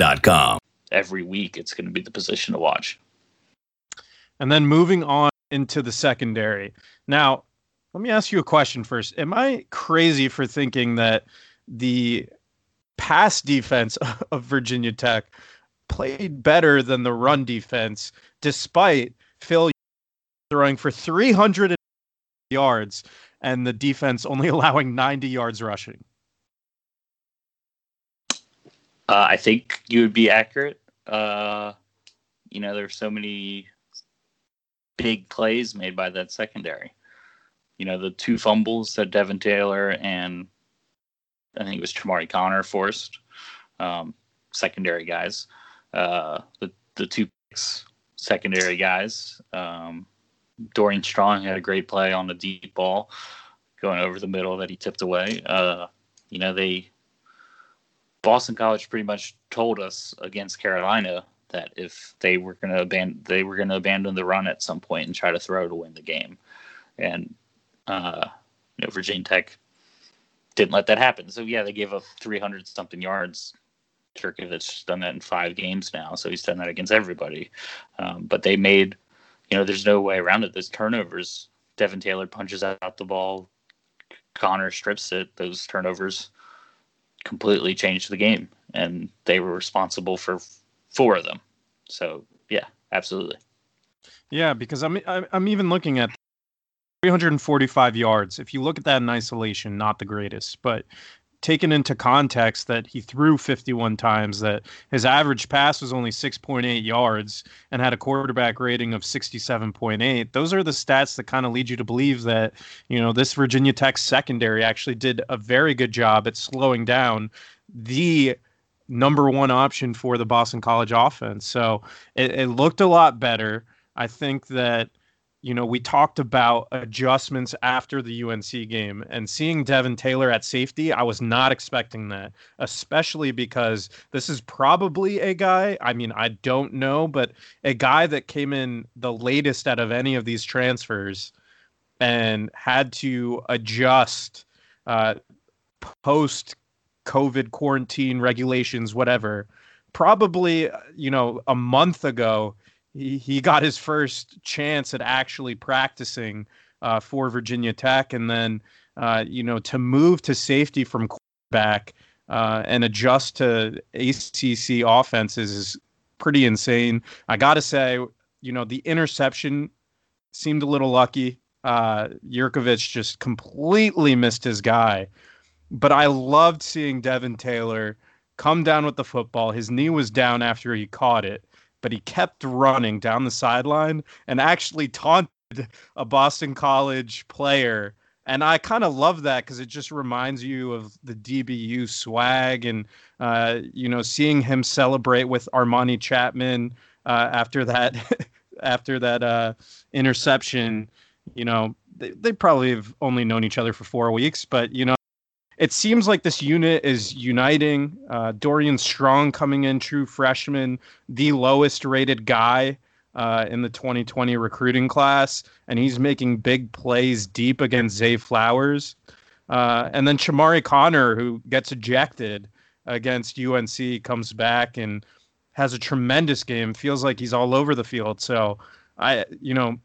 Balance Every week, it's going to be the position to watch. And then moving on into the secondary. Now, let me ask you a question first. Am I crazy for thinking that the pass defense of Virginia Tech played better than the run defense, despite Phil throwing for 300 yards and the defense only allowing 90 yards rushing? Uh, I think you would be accurate. Uh, you know, there's so many big plays made by that secondary. You know, the two fumbles that Devin Taylor and I think it was Chamarri Connor forced, um, secondary guys. Uh, the the two picks, secondary guys. Um, Dorian Strong had a great play on the deep ball going over the middle that he tipped away. Uh, you know, they Boston College pretty much told us against Carolina that if they were going to abandon they were going to abandon the run at some point and try to throw to win the game, and uh, you know Virginia Tech didn't let that happen. So yeah, they gave up 300 something yards. Jurkovec's done that in five games now, so he's done that against everybody. Um, but they made, you know, there's no way around it. Those turnovers, Devin Taylor punches out the ball, Connor strips it. Those turnovers completely changed the game, and they were responsible for four of them. So yeah, absolutely. Yeah, because I'm I'm even looking at 345 yards. If you look at that in isolation, not the greatest, but taken into context that he threw 51 times, that his average pass was only 6.8 yards and had a quarterback rating of 67.8. Those are the stats that kind of lead you to believe that, you know, this Virginia Tech secondary actually did a very good job at slowing down the number one option for the Boston College offense. So it, it looked a lot better. I think that you know, we talked about adjustments after the UNC game and seeing Devin Taylor at safety. I was not expecting that, especially because this is probably a guy. I mean, I don't know, but a guy that came in the latest out of any of these transfers and had to adjust uh, post COVID quarantine regulations, whatever. Probably, you know, a month ago he, got his first chance at actually practicing uh, for Virginia Tech, and then uh, you know to move to safety from quarterback uh, and adjust to ACC offenses is pretty insane. I got to say, you know, the interception seemed a little lucky. Uh, Jurkovec just completely missed his guy, but I loved seeing Devin Taylor come down with the football. His knee was down after he caught it but he kept running down the sideline and actually taunted a Boston College player. And I kind of love that because it just reminds you of the DBU swag and, uh, you know, seeing him celebrate with Armani Chapman uh, after that, after that uh, interception. You know, they, they probably have only known each other for four weeks, but, you know, it seems like this unit is uniting. Uh, Dorian Strong coming in, true freshman, the lowest rated guy uh, in the 2020 recruiting class, and he's making big plays deep against Zay Flowers. Uh, and then Chamarri Connor, who gets ejected against UNC, comes back and has a tremendous game. Feels like he's all over the field. So I, you know,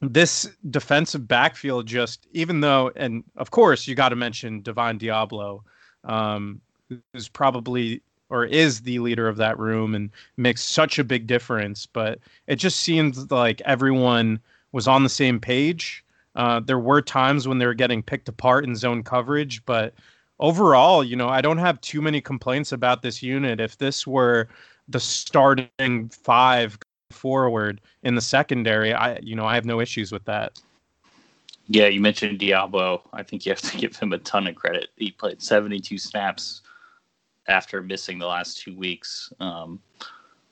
this defensive backfield just even though and of course you got to mention Divine Deablo um, who's probably or is the leader of that room and makes such a big difference but it just seems like everyone was on the same page. Uh, there were times when they were getting picked apart in zone coverage but overall you know I don't have too many complaints about this unit. If this were the starting five forward in the secondary, I you know I have no issues with that. Yeah, you mentioned Deablo. I think you have to give him a ton of credit. He played 72 snaps after missing the last two weeks, um,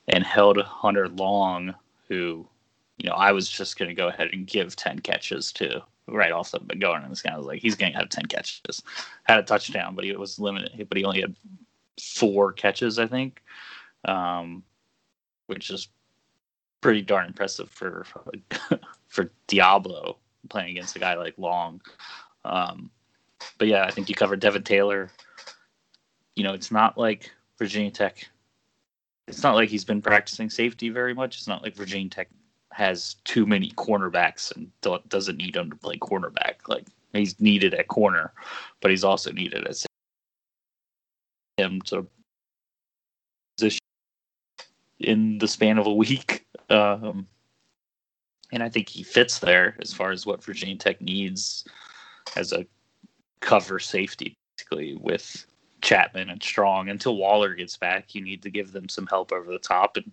and held Hunter Long, who, you know, I was just going to go ahead and give 10 catches to right off the going in this guy. Was like, he's going to have 10 catches. Had a touchdown, but he was limited. But he only had four catches, I think, um, which is pretty darn impressive for for Deablo playing against a guy like Long. Um, but yeah, I think you covered Devin Taylor. You know, it's not like Virginia Tech. It's not like he's been practicing safety very much. It's not like Virginia Tech has too many cornerbacks and doesn't need him to play cornerback. Like he's needed at corner, but he's also needed at him to position in the span of a week. Um, and I think he fits there as far as what Virginia Tech needs as a cover safety, basically, with Chapman and Strong. Until Waller gets back, you need to give them some help over the top and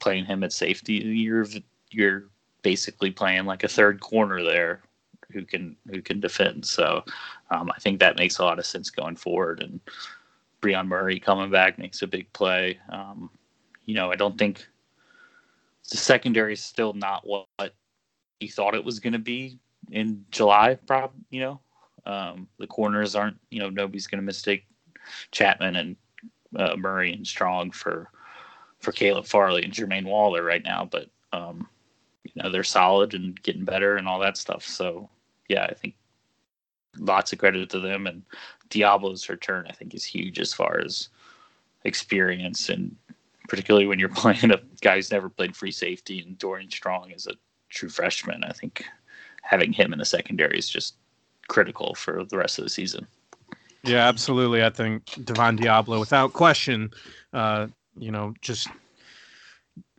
playing him at safety. You're you're basically playing like a third corner there who can who can defend. So um, I think that makes a lot of sense going forward. And Brion Murray coming back makes a big play. Um, you know, I don't think the secondary is still not what he thought it was going to be in July, probably. You know, um, the corners aren't. You know, nobody's going to mistake Chapman and uh, Murray and Strong for for Caleb Farley and Jermaine Waller right now, but um, you know they're solid and getting better and all that stuff. So yeah, I think lots of credit to them and Deablo's return. I think is huge as far as experience and particularly when you're playing a guy who's never played free safety and Dorian Strong is a true freshman. I think having him in the secondary is just critical for the rest of the season. Yeah, absolutely. I think Divine Deablo, without question, uh, you know, just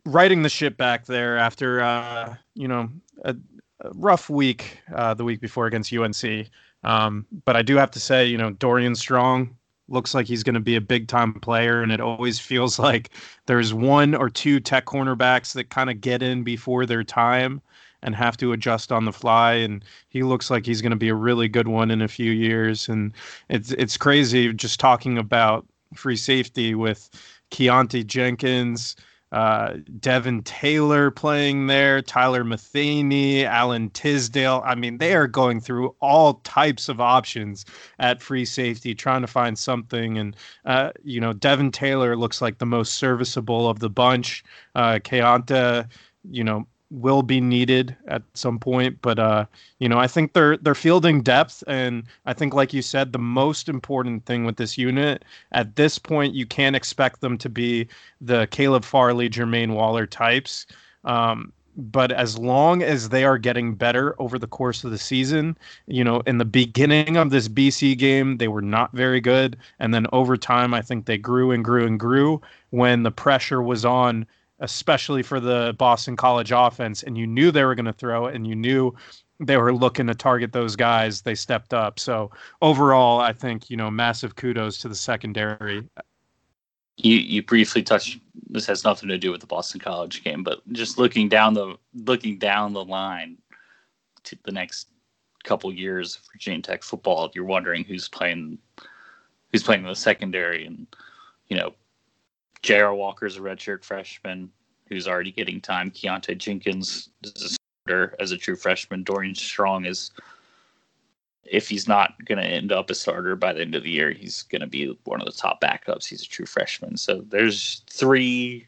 writing the ship back there after, uh, you know, a, a rough week uh, the week before against UNC. Um, but I do have to say, you know, Dorian Strong looks like he's going to be a big time player, and it always feels like there's one or two tech cornerbacks that kind of get in before their time and have to adjust on the fly. And he looks like he's going to be a really good one in a few years. And it's it's crazy just talking about free safety with Keontae Jenkins. Uh, Devin Taylor playing there, Tyler Matheny, Alan Tisdale. I mean, they are going through all types of options at free safety, trying to find something. And, uh, you know, Devin Taylor looks like the most serviceable of the bunch. Uh, Keonta, you know, will be needed at some point but uh you know i think they're they're fielding depth and i think like you said the most important thing with this unit at this point you can't expect them to be the caleb farley jermaine waller types um but as long as they are getting better over the course of the season, you know, in the beginning of this BC game, they were not very good. And then over time, I think they grew and grew and grew when the pressure was on especially for the Boston College offense, and you knew they were going to throw it, and you knew they were looking to target those guys. They stepped up. So overall, I think you know massive kudos to the secondary. You you briefly touched. This has nothing to do with the Boston College game, but just looking down the looking down the line to the next couple years of Virginia Tech football, you're wondering who's playing who's playing the secondary, and you know J.R. Walker's a redshirt freshman who's already getting time. Keontae Jenkins is a starter as a true freshman. Dorian Strong is, if he's not going to end up a starter by the end of the year, he's going to be one of the top backups. He's a true freshman. So there's three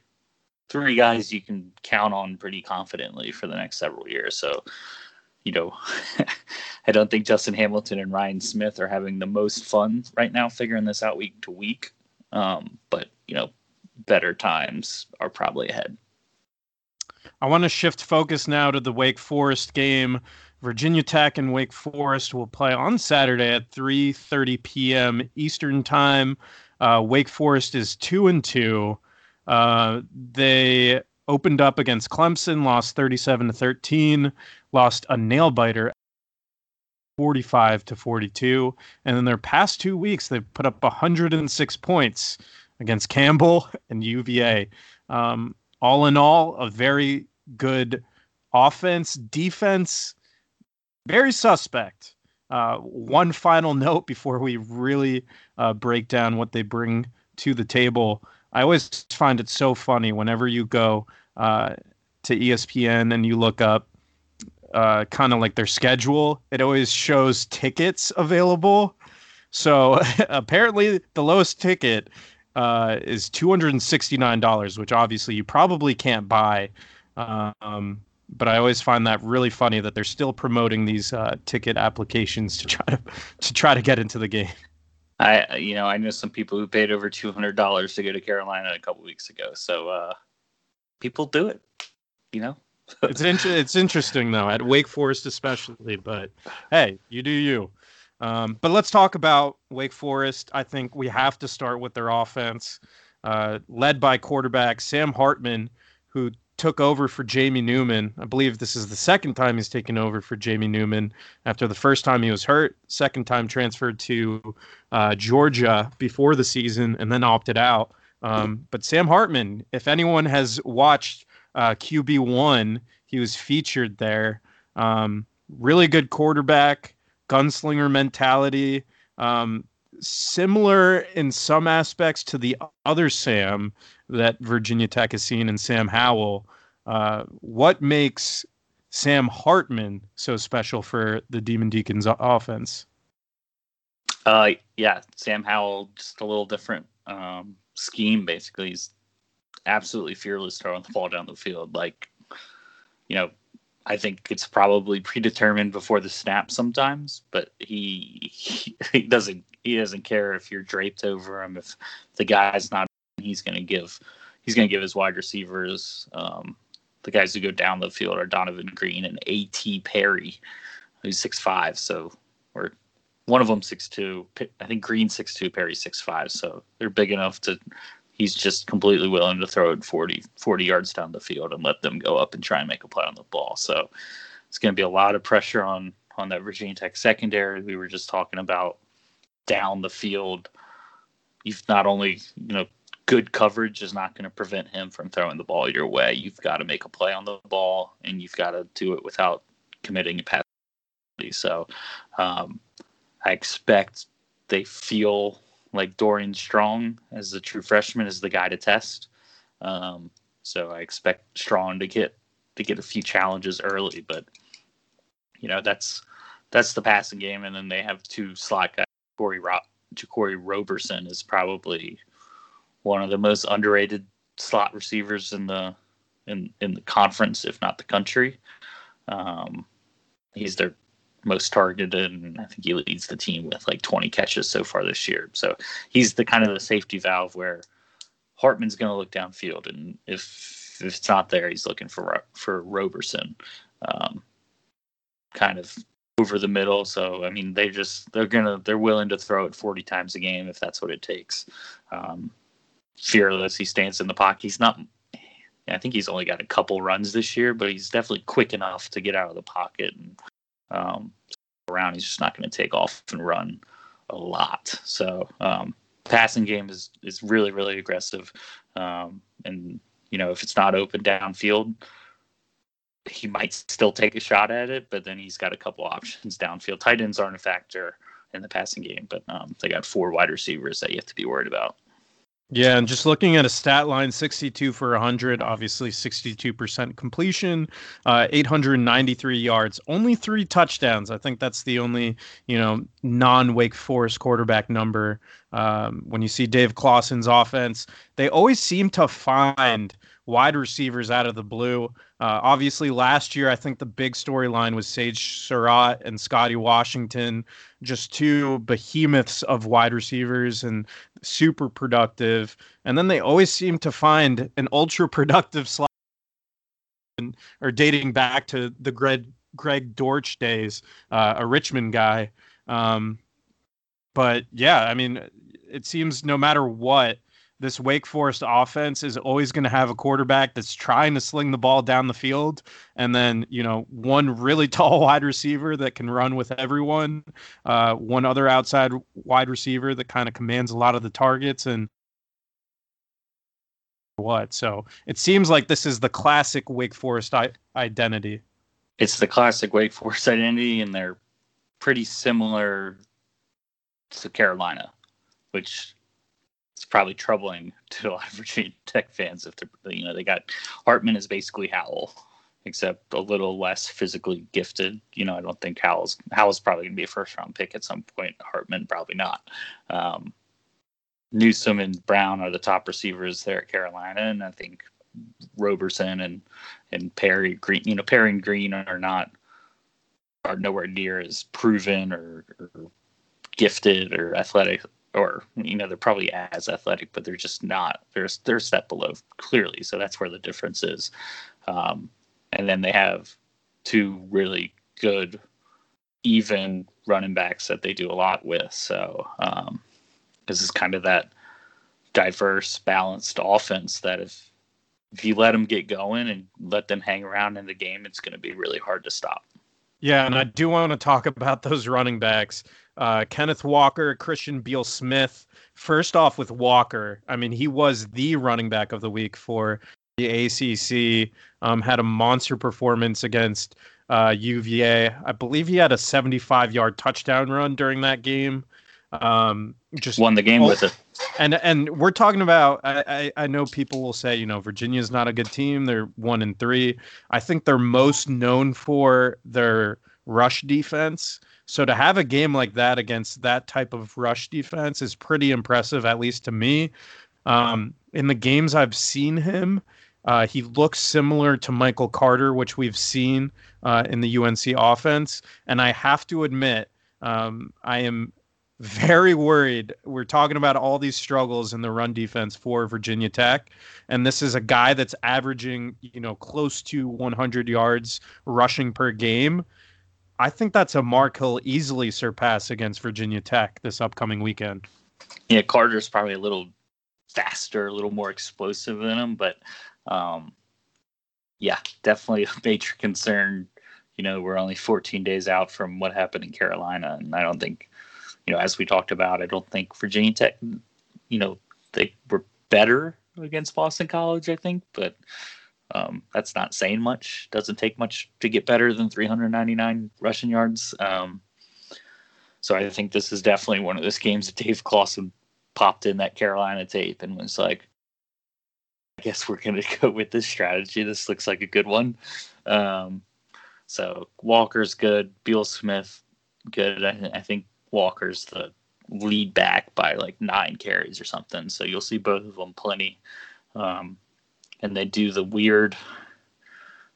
three guys you can count on pretty confidently for the next several years. So, you know, I don't think Justin Hamilton and Ryan Smith are having the most fun right now figuring this out week to week. Um, but you know, better times are probably ahead. I want to shift focus now to the Wake Forest game. Virginia Tech and Wake Forest will play on Saturday at 3:30 p.m. Eastern Time. Uh, Wake Forest is two and two. Uh, they opened up against Clemson, lost 37 to 13, lost a nail biter 45 to 42, and in their past two weeks they've put up 106 points against Campbell and UVA. Um, all in all, a very good offense, defense, very suspect. Uh, one final note before we really uh, break down what they bring to the table. I always find it so funny whenever you go uh, to ESPN and you look up uh, kind of like their schedule, it always shows tickets available. So apparently, the lowest ticket uh, is two hundred and sixty nine dollars, which obviously you probably can't buy. Um, but I always find that really funny that they're still promoting these uh, ticket applications to try to to try to get into the game. I you know I know some people who paid over two hundred dollars to go to Carolina a couple weeks ago, so uh, people do it. You know, it's inter- it's interesting though at Wake Forest especially, but hey, you do you. Um, but let's talk about Wake Forest. I think we have to start with their offense, uh, led by quarterback Sam Hartman, who took over for Jamie Newman. I believe this is the second time he's taken over for Jamie Newman after the first time he was hurt, second time transferred to uh, Georgia before the season, and then opted out. Um, but Sam Hartman, if anyone has watched uh, QB1, he was featured there. Um, really good quarterback gunslinger mentality. Um, similar in some aspects to the other Sam that Virginia Tech has seen in Sam Howell. Uh, what makes Sam Hartman so special for the Demon Deacons offense? Uh, yeah, Sam Howell, just a little different um, scheme. Basically, he's absolutely fearless throwing the ball down the field. Like, you know, I think it's probably predetermined before the snap sometimes, but he, he he, doesn't he doesn't care if you're draped over him. If the guy's not, he's going to give he's going to give his wide receivers. Um, the guys who go down the field are Donovan Green and A.T. Perry, who's six five. So or one of them six two. I think Green six two, Perry six five. So they're big enough to. He's just completely willing to throw it 40, 40 yards down the field and let them go up and try and make a play on the ball. So it's going to be a lot of pressure on on that Virginia Tech secondary. We were just talking about down the field. You've not only you know good coverage is not going to prevent him from throwing the ball your way. You've got to make a play on the ball, and you've got to do it without committing a pass. So, um, I expect they feel like Dorian Strong as the true freshman is the guy to test. Um, so I expect Strong to get to get a few challenges early, but you know that's that's the passing game, and then they have two slot guys. Corey Ro- Jaquarii Roberson is probably one of the most underrated slot receivers in the in in the conference, if not the country. Um, he's their most targeted, and I think he leads the team with like 20 catches so far this year. So he's the kind of the safety valve where Hartman's going to look downfield, and if if it's not there, he's looking for for Roberson, um, kind of over the middle. So I mean, they just they're gonna they're willing to throw it 40 times a game if that's what it takes. Um, fearless, he stands in the pocket. He's not. I think he's only got a couple runs this year, but he's definitely quick enough to get out of the pocket and um, around. He's just not going to take off and run a lot. So um, passing game is is really really aggressive, um, and you know if it's not open downfield, he might still take a shot at it, but then he's got a couple options downfield. Tight ends aren't a factor in the passing game, but um, they got four wide receivers that you have to be worried about. Yeah, and just looking at a stat line 62 for 100, obviously 62% completion, uh, 893 yards, only three touchdowns. I think that's the only, you know, non Wake Forest quarterback number. Um, when you see Dave Clawson's offense, they always seem to find wide receivers out of the blue. Uh, obviously, last year, I think the big storyline was Sage Surratt and Scotty Washington, just two behemoths of wide receivers and super productive. And then they always seem to find an ultra productive slot or dating back to the Greg, Greg Dortch days, uh, a Richmond guy. Um, but yeah, I mean, it seems no matter what, this Wake Forest offense is always going to have a quarterback that's trying to sling the ball down the field, and then you know one really tall wide receiver that can run with everyone, uh, one other outside wide receiver that kind of commands a lot of the targets, and what. So it seems like this is the classic Wake Forest I- identity. It's the classic Wake Forest identity, and they're pretty similar to Carolina, which it's probably troubling to a lot of Virginia Tech fans if they're you know they got Hartman is basically Howell, except a little less physically gifted. You know, I don't think Howell's Howell's probably going to be a first round pick at some point. Hartman probably not. Um, Newsome and Brown are the top receivers there at Carolina, and I think Roberson and and Perry Green, you know, Perry and Green are not are nowhere near as proven or, or gifted or athletic or you know they're probably as athletic, but they're just not. They're they're step below clearly. So that's where the difference is. Um, and then they have two really good, even running backs that they do a lot with. So um, this is kind of that diverse, balanced offense that if if you let them get going and let them hang around in the game, it's going to be really hard to stop. Yeah, and I do want to talk about those running backs. Uh, Kenneth Walker, Christian Beal Smith. First off, with Walker, I mean, he was the running back of the week for the ACC. Um, had a monster performance against uh, UVA. I believe he had a 75 yard touchdown run during that game. Um, just Won the game Oh. with it. and and we're talking about I, I I know people will say you know Virginia's not a good team they're one and three I think they're most known for their rush defense so to have a game like that against that type of rush defense is pretty impressive at least to me um, in the games I've seen him uh, he looks similar to Michael Carter which we've seen uh, in the UNC offense and I have to admit um, I am very worried. We're talking about all these struggles in the run defense for Virginia Tech, and this is a guy that's averaging, you know, close to 100 yards rushing per game. I think that's a mark he'll easily surpass against Virginia Tech this upcoming weekend. Yeah, Carter's probably a little faster, a little more explosive than him, but um, yeah, definitely a major concern. You know, we're only 14 days out from what happened in Carolina, and I don't think, you know, as we talked about, I don't think Virginia Tech, you know, they were better against Boston College, I think, but um, that's not saying much. Doesn't take much to get better than 399 rushing yards. Um, so I think this is definitely one of those games that Dave Clawson popped in that Carolina tape and was like, I guess we're going to go with this strategy. This looks like a good one. Um, so Walker's good. Beal Smith, good. I, I think Walker's the lead back by like nine carries or something. So you'll see both of them plenty. Um, and they do the weird,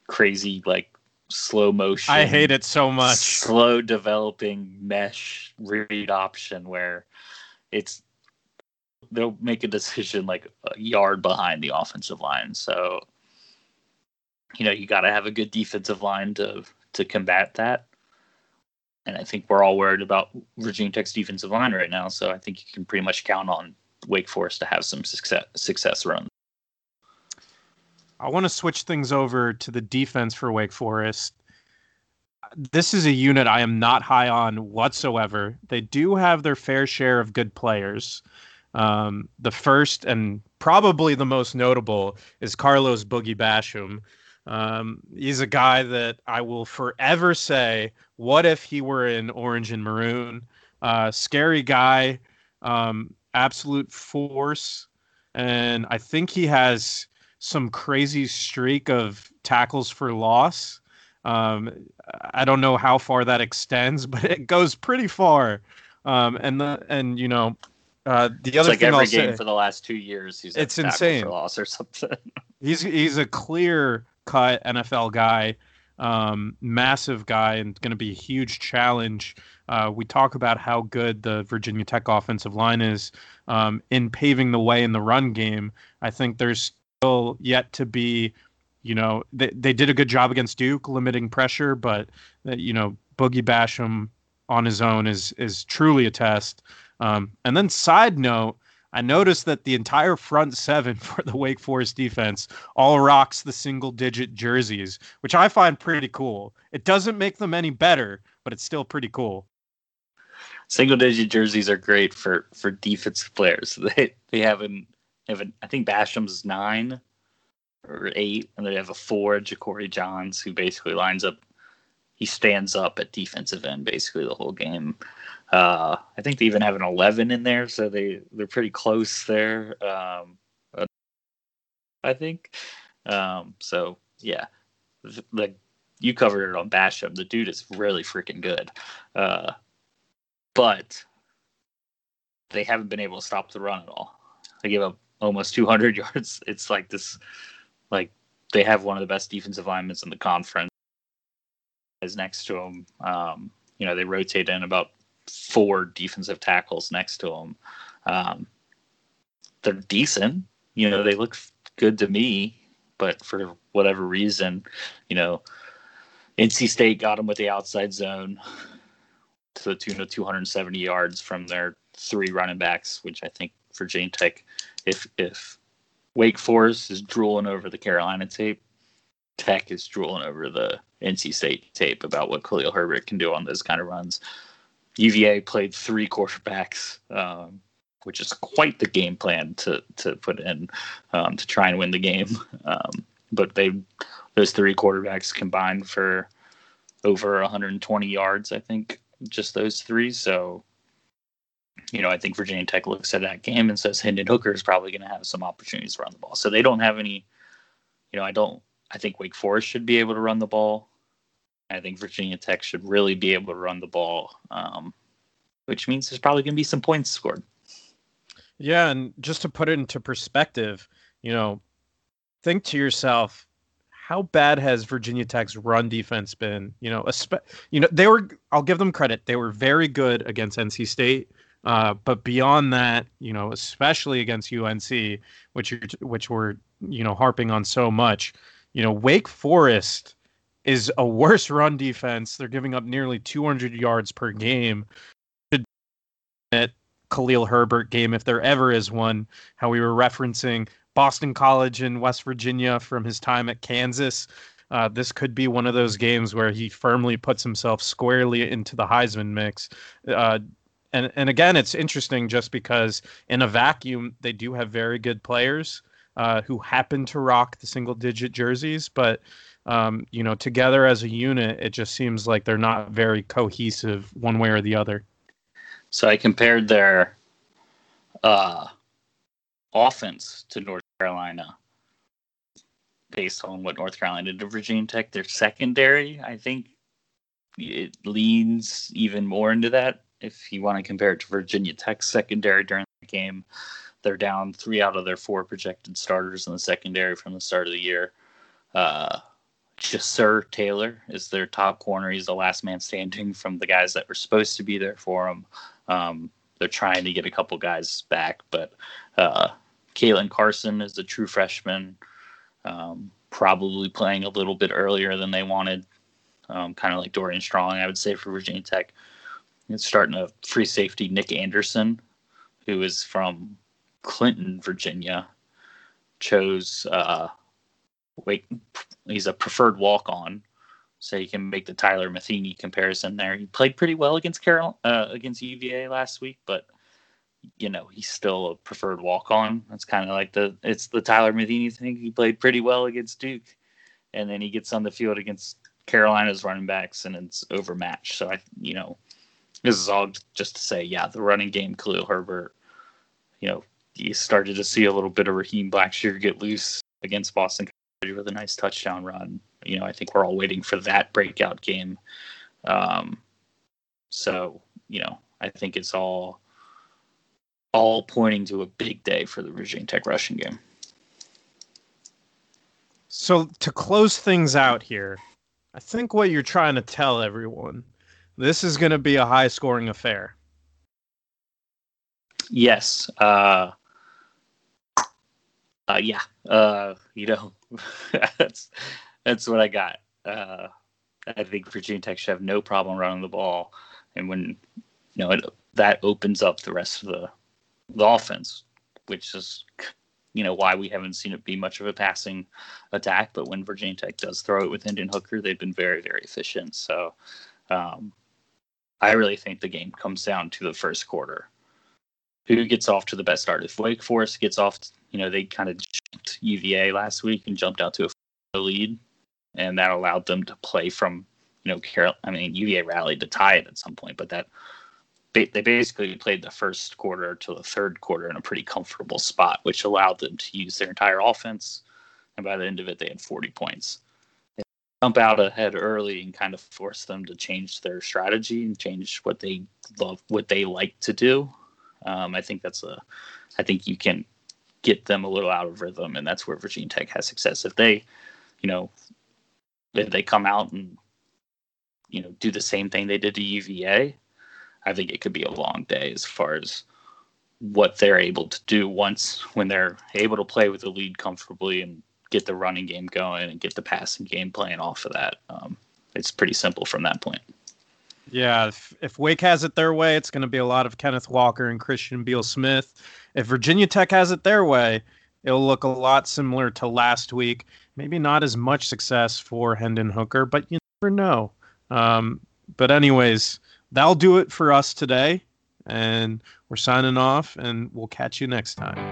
crazy, like slow motion. I hate it so much. Slow developing mesh read option where it's they'll make a decision like a yard behind the offensive line. So you know you got to have a good defensive line to to combat that. And I think we're all worried about Virginia Tech's defensive line right now. So I think you can pretty much count on Wake Forest to have some success success runs. I want to switch things over to the defense for Wake Forest. This is a unit I am not high on whatsoever. They do have their fair share of good players. Um, the first and probably the most notable is Carlos Boogie Basham. Um, he's a guy that I will forever say, what if he were in orange and maroon? Uh, scary guy, um, absolute force. And I think he has some crazy streak of tackles for loss. Um, I don't know how far that extends, but it goes pretty far. Um, and the and you know, uh, the It's other like thing every I'll game say, for the last two years. He's It's insane. for loss or something. he's he's a clear cut NFL guy, um, massive guy, and going to be a huge challenge. Uh, we talk about how good the Virginia Tech offensive line is um, in paving the way in the run game. I think there's still yet to be, you know, they they did a good job against Duke, limiting pressure, but uh, you know, Boogie Basham on his own is is truly a test. Um, and then side note. I noticed that the entire front seven for the Wake Forest defense all rocks the single digit jerseys, which I find pretty cool. It doesn't make them any better, but it's still pretty cool. Single digit jerseys are great for for defensive players. They they have an have an I think Basham's nine or eight, and they have a four, Ja'Cory Johns, who basically lines up. He stands up at defensive end basically the whole game. Uh, I think they even have an eleven in there, so they they're pretty close there. Um, I think. Um, so yeah, like you covered it on Basham. The dude is really freaking good. Uh, but they haven't been able to stop the run at all. They give up almost 200 yards. It's like this, like they have one of the best defensive linemen in the conference. Is next to them. Um, you know, they rotate in about four defensive tackles next to them. Um, they're decent. You know, they look good to me, but for whatever reason, you know, NC State got them with the outside zone to the tune of 270 yards from their three running backs, which I think Virginia Tech, if if Wake Forest is drooling over the Carolina tape, Tech is drooling over the NC State tape about what Khalil Herbert can do on those kind of runs. UVA played three quarterbacks, um, which is quite the game plan to to put in um, to try and win the game. Um, but they those three quarterbacks combined for over 120 yards, I think, just those three. So you know, I think Virginia Tech looks at that game and says Hendon Hooker is probably going to have some opportunities to run the ball. So they don't have any, you know, I don't, I think Wake Forest should be able to run the ball. I think Virginia Tech should really be able to run the ball, um, which means there's probably going to be some points scored. Yeah, and just to put it into perspective, you know, think to yourself, how bad has Virginia Tech's run defense been? You know, spe- you know they were. I'll give them credit; they were very good against NC State. Uh, but beyond that, you know, especially against UNC, which which we're you know harping on so much, you know, Wake Forest is a worse run defense. They're giving up nearly 200 yards per game. At Khalil Herbert game, if there ever is one. How we were referencing Boston College in West Virginia from his time at Kansas. Uh, this could be one of those games where he firmly puts himself squarely into the Heisman mix. Uh, and and again, it's interesting just because in a vacuum they do have very good players uh, who happen to rock the single digit jerseys, but um, you know together as a unit, it just seems like they're not very cohesive one way or the other. So I compared their uh, offense to North Carolina based on what North Carolina did to Virginia Tech. Their secondary, I think it leans even more into that. If you want to compare it to Virginia Tech's secondary during the game, they're down three out of their four projected starters in the secondary from the start of the year. Uh, Ja'Sir Taylor is their top corner. He's the last man standing from the guys that were supposed to be there for him. Um, they're trying to get a couple guys back, but uh, Caelen Carson is a true freshman, um, probably playing a little bit earlier than they wanted, um, kind of like Dorian Strong, I would say, for Virginia Tech. It's starting a free safety, Nick Anderson, who is from Clinton, Virginia, chose uh, wait, he's a preferred walk on so you can make the Tyler Matheny comparison there. He played pretty well against Carol uh, against UVA last week, but you know he's still a preferred walk on. That's kind of like the it's the Tyler Matheny thing. He played pretty well against Duke, and then he gets on the field against Carolina's running backs, and it's overmatched. So I, you know, this is all just to say, yeah, the running game, Khalil Herbert. You know, you started to see a little bit of Raheem Blackshear get loose against Boston with a nice touchdown run. You know, I think we're all waiting for that breakout game. Um, so, you know, I think it's all all pointing to a big day for the Virginia Tech rushing game. So to close things out here, I think what you're trying to tell everyone, this is going to be a high scoring affair. Yes. Uh, uh, yeah. Uh, you know, that's that's what I got. Uh, I think Virginia Tech should have no problem running the ball, and when you know it, that opens up the rest of the the offense, which is you know why we haven't seen it be much of a passing attack. But when Virginia Tech does throw it with Hendon Hooker, they've been very very efficient. So um, I really think the game comes down to the first quarter. Who gets off to the best start? If Wake Forest gets off, you know they kind of jumped UVA last week and jumped out to a lead and that allowed them to play from you know Carol. I mean UVA rallied to tie it at some point, but that they basically played the first quarter to the third quarter in a pretty comfortable spot, which allowed them to use their entire offense. And by the end of it, they had 40 points. Jump out ahead early and kind of force them to change their strategy and change what they love, what they like to do. Um, I think that's a, I think you can get them a little out of rhythm, and that's where Virginia Tech has success. If they, you know, if they come out and you know do the same thing they did to UVA, I think it could be a long day as far as what they're able to do once when they're able to play with the lead comfortably and get the running game going and get the passing game playing off of that. Um, it's pretty simple from that point. Yeah, if, if Wake has it their way, it's going to be a lot of Kenneth Walker and Christian Beal Smith. If Virginia Tech has it their way, it'll look a lot similar to last week maybe not as much success for Hendon Hooker, but you never know. Um, but anyways, that'll do it for us today, and we're signing off, and we'll catch you next time.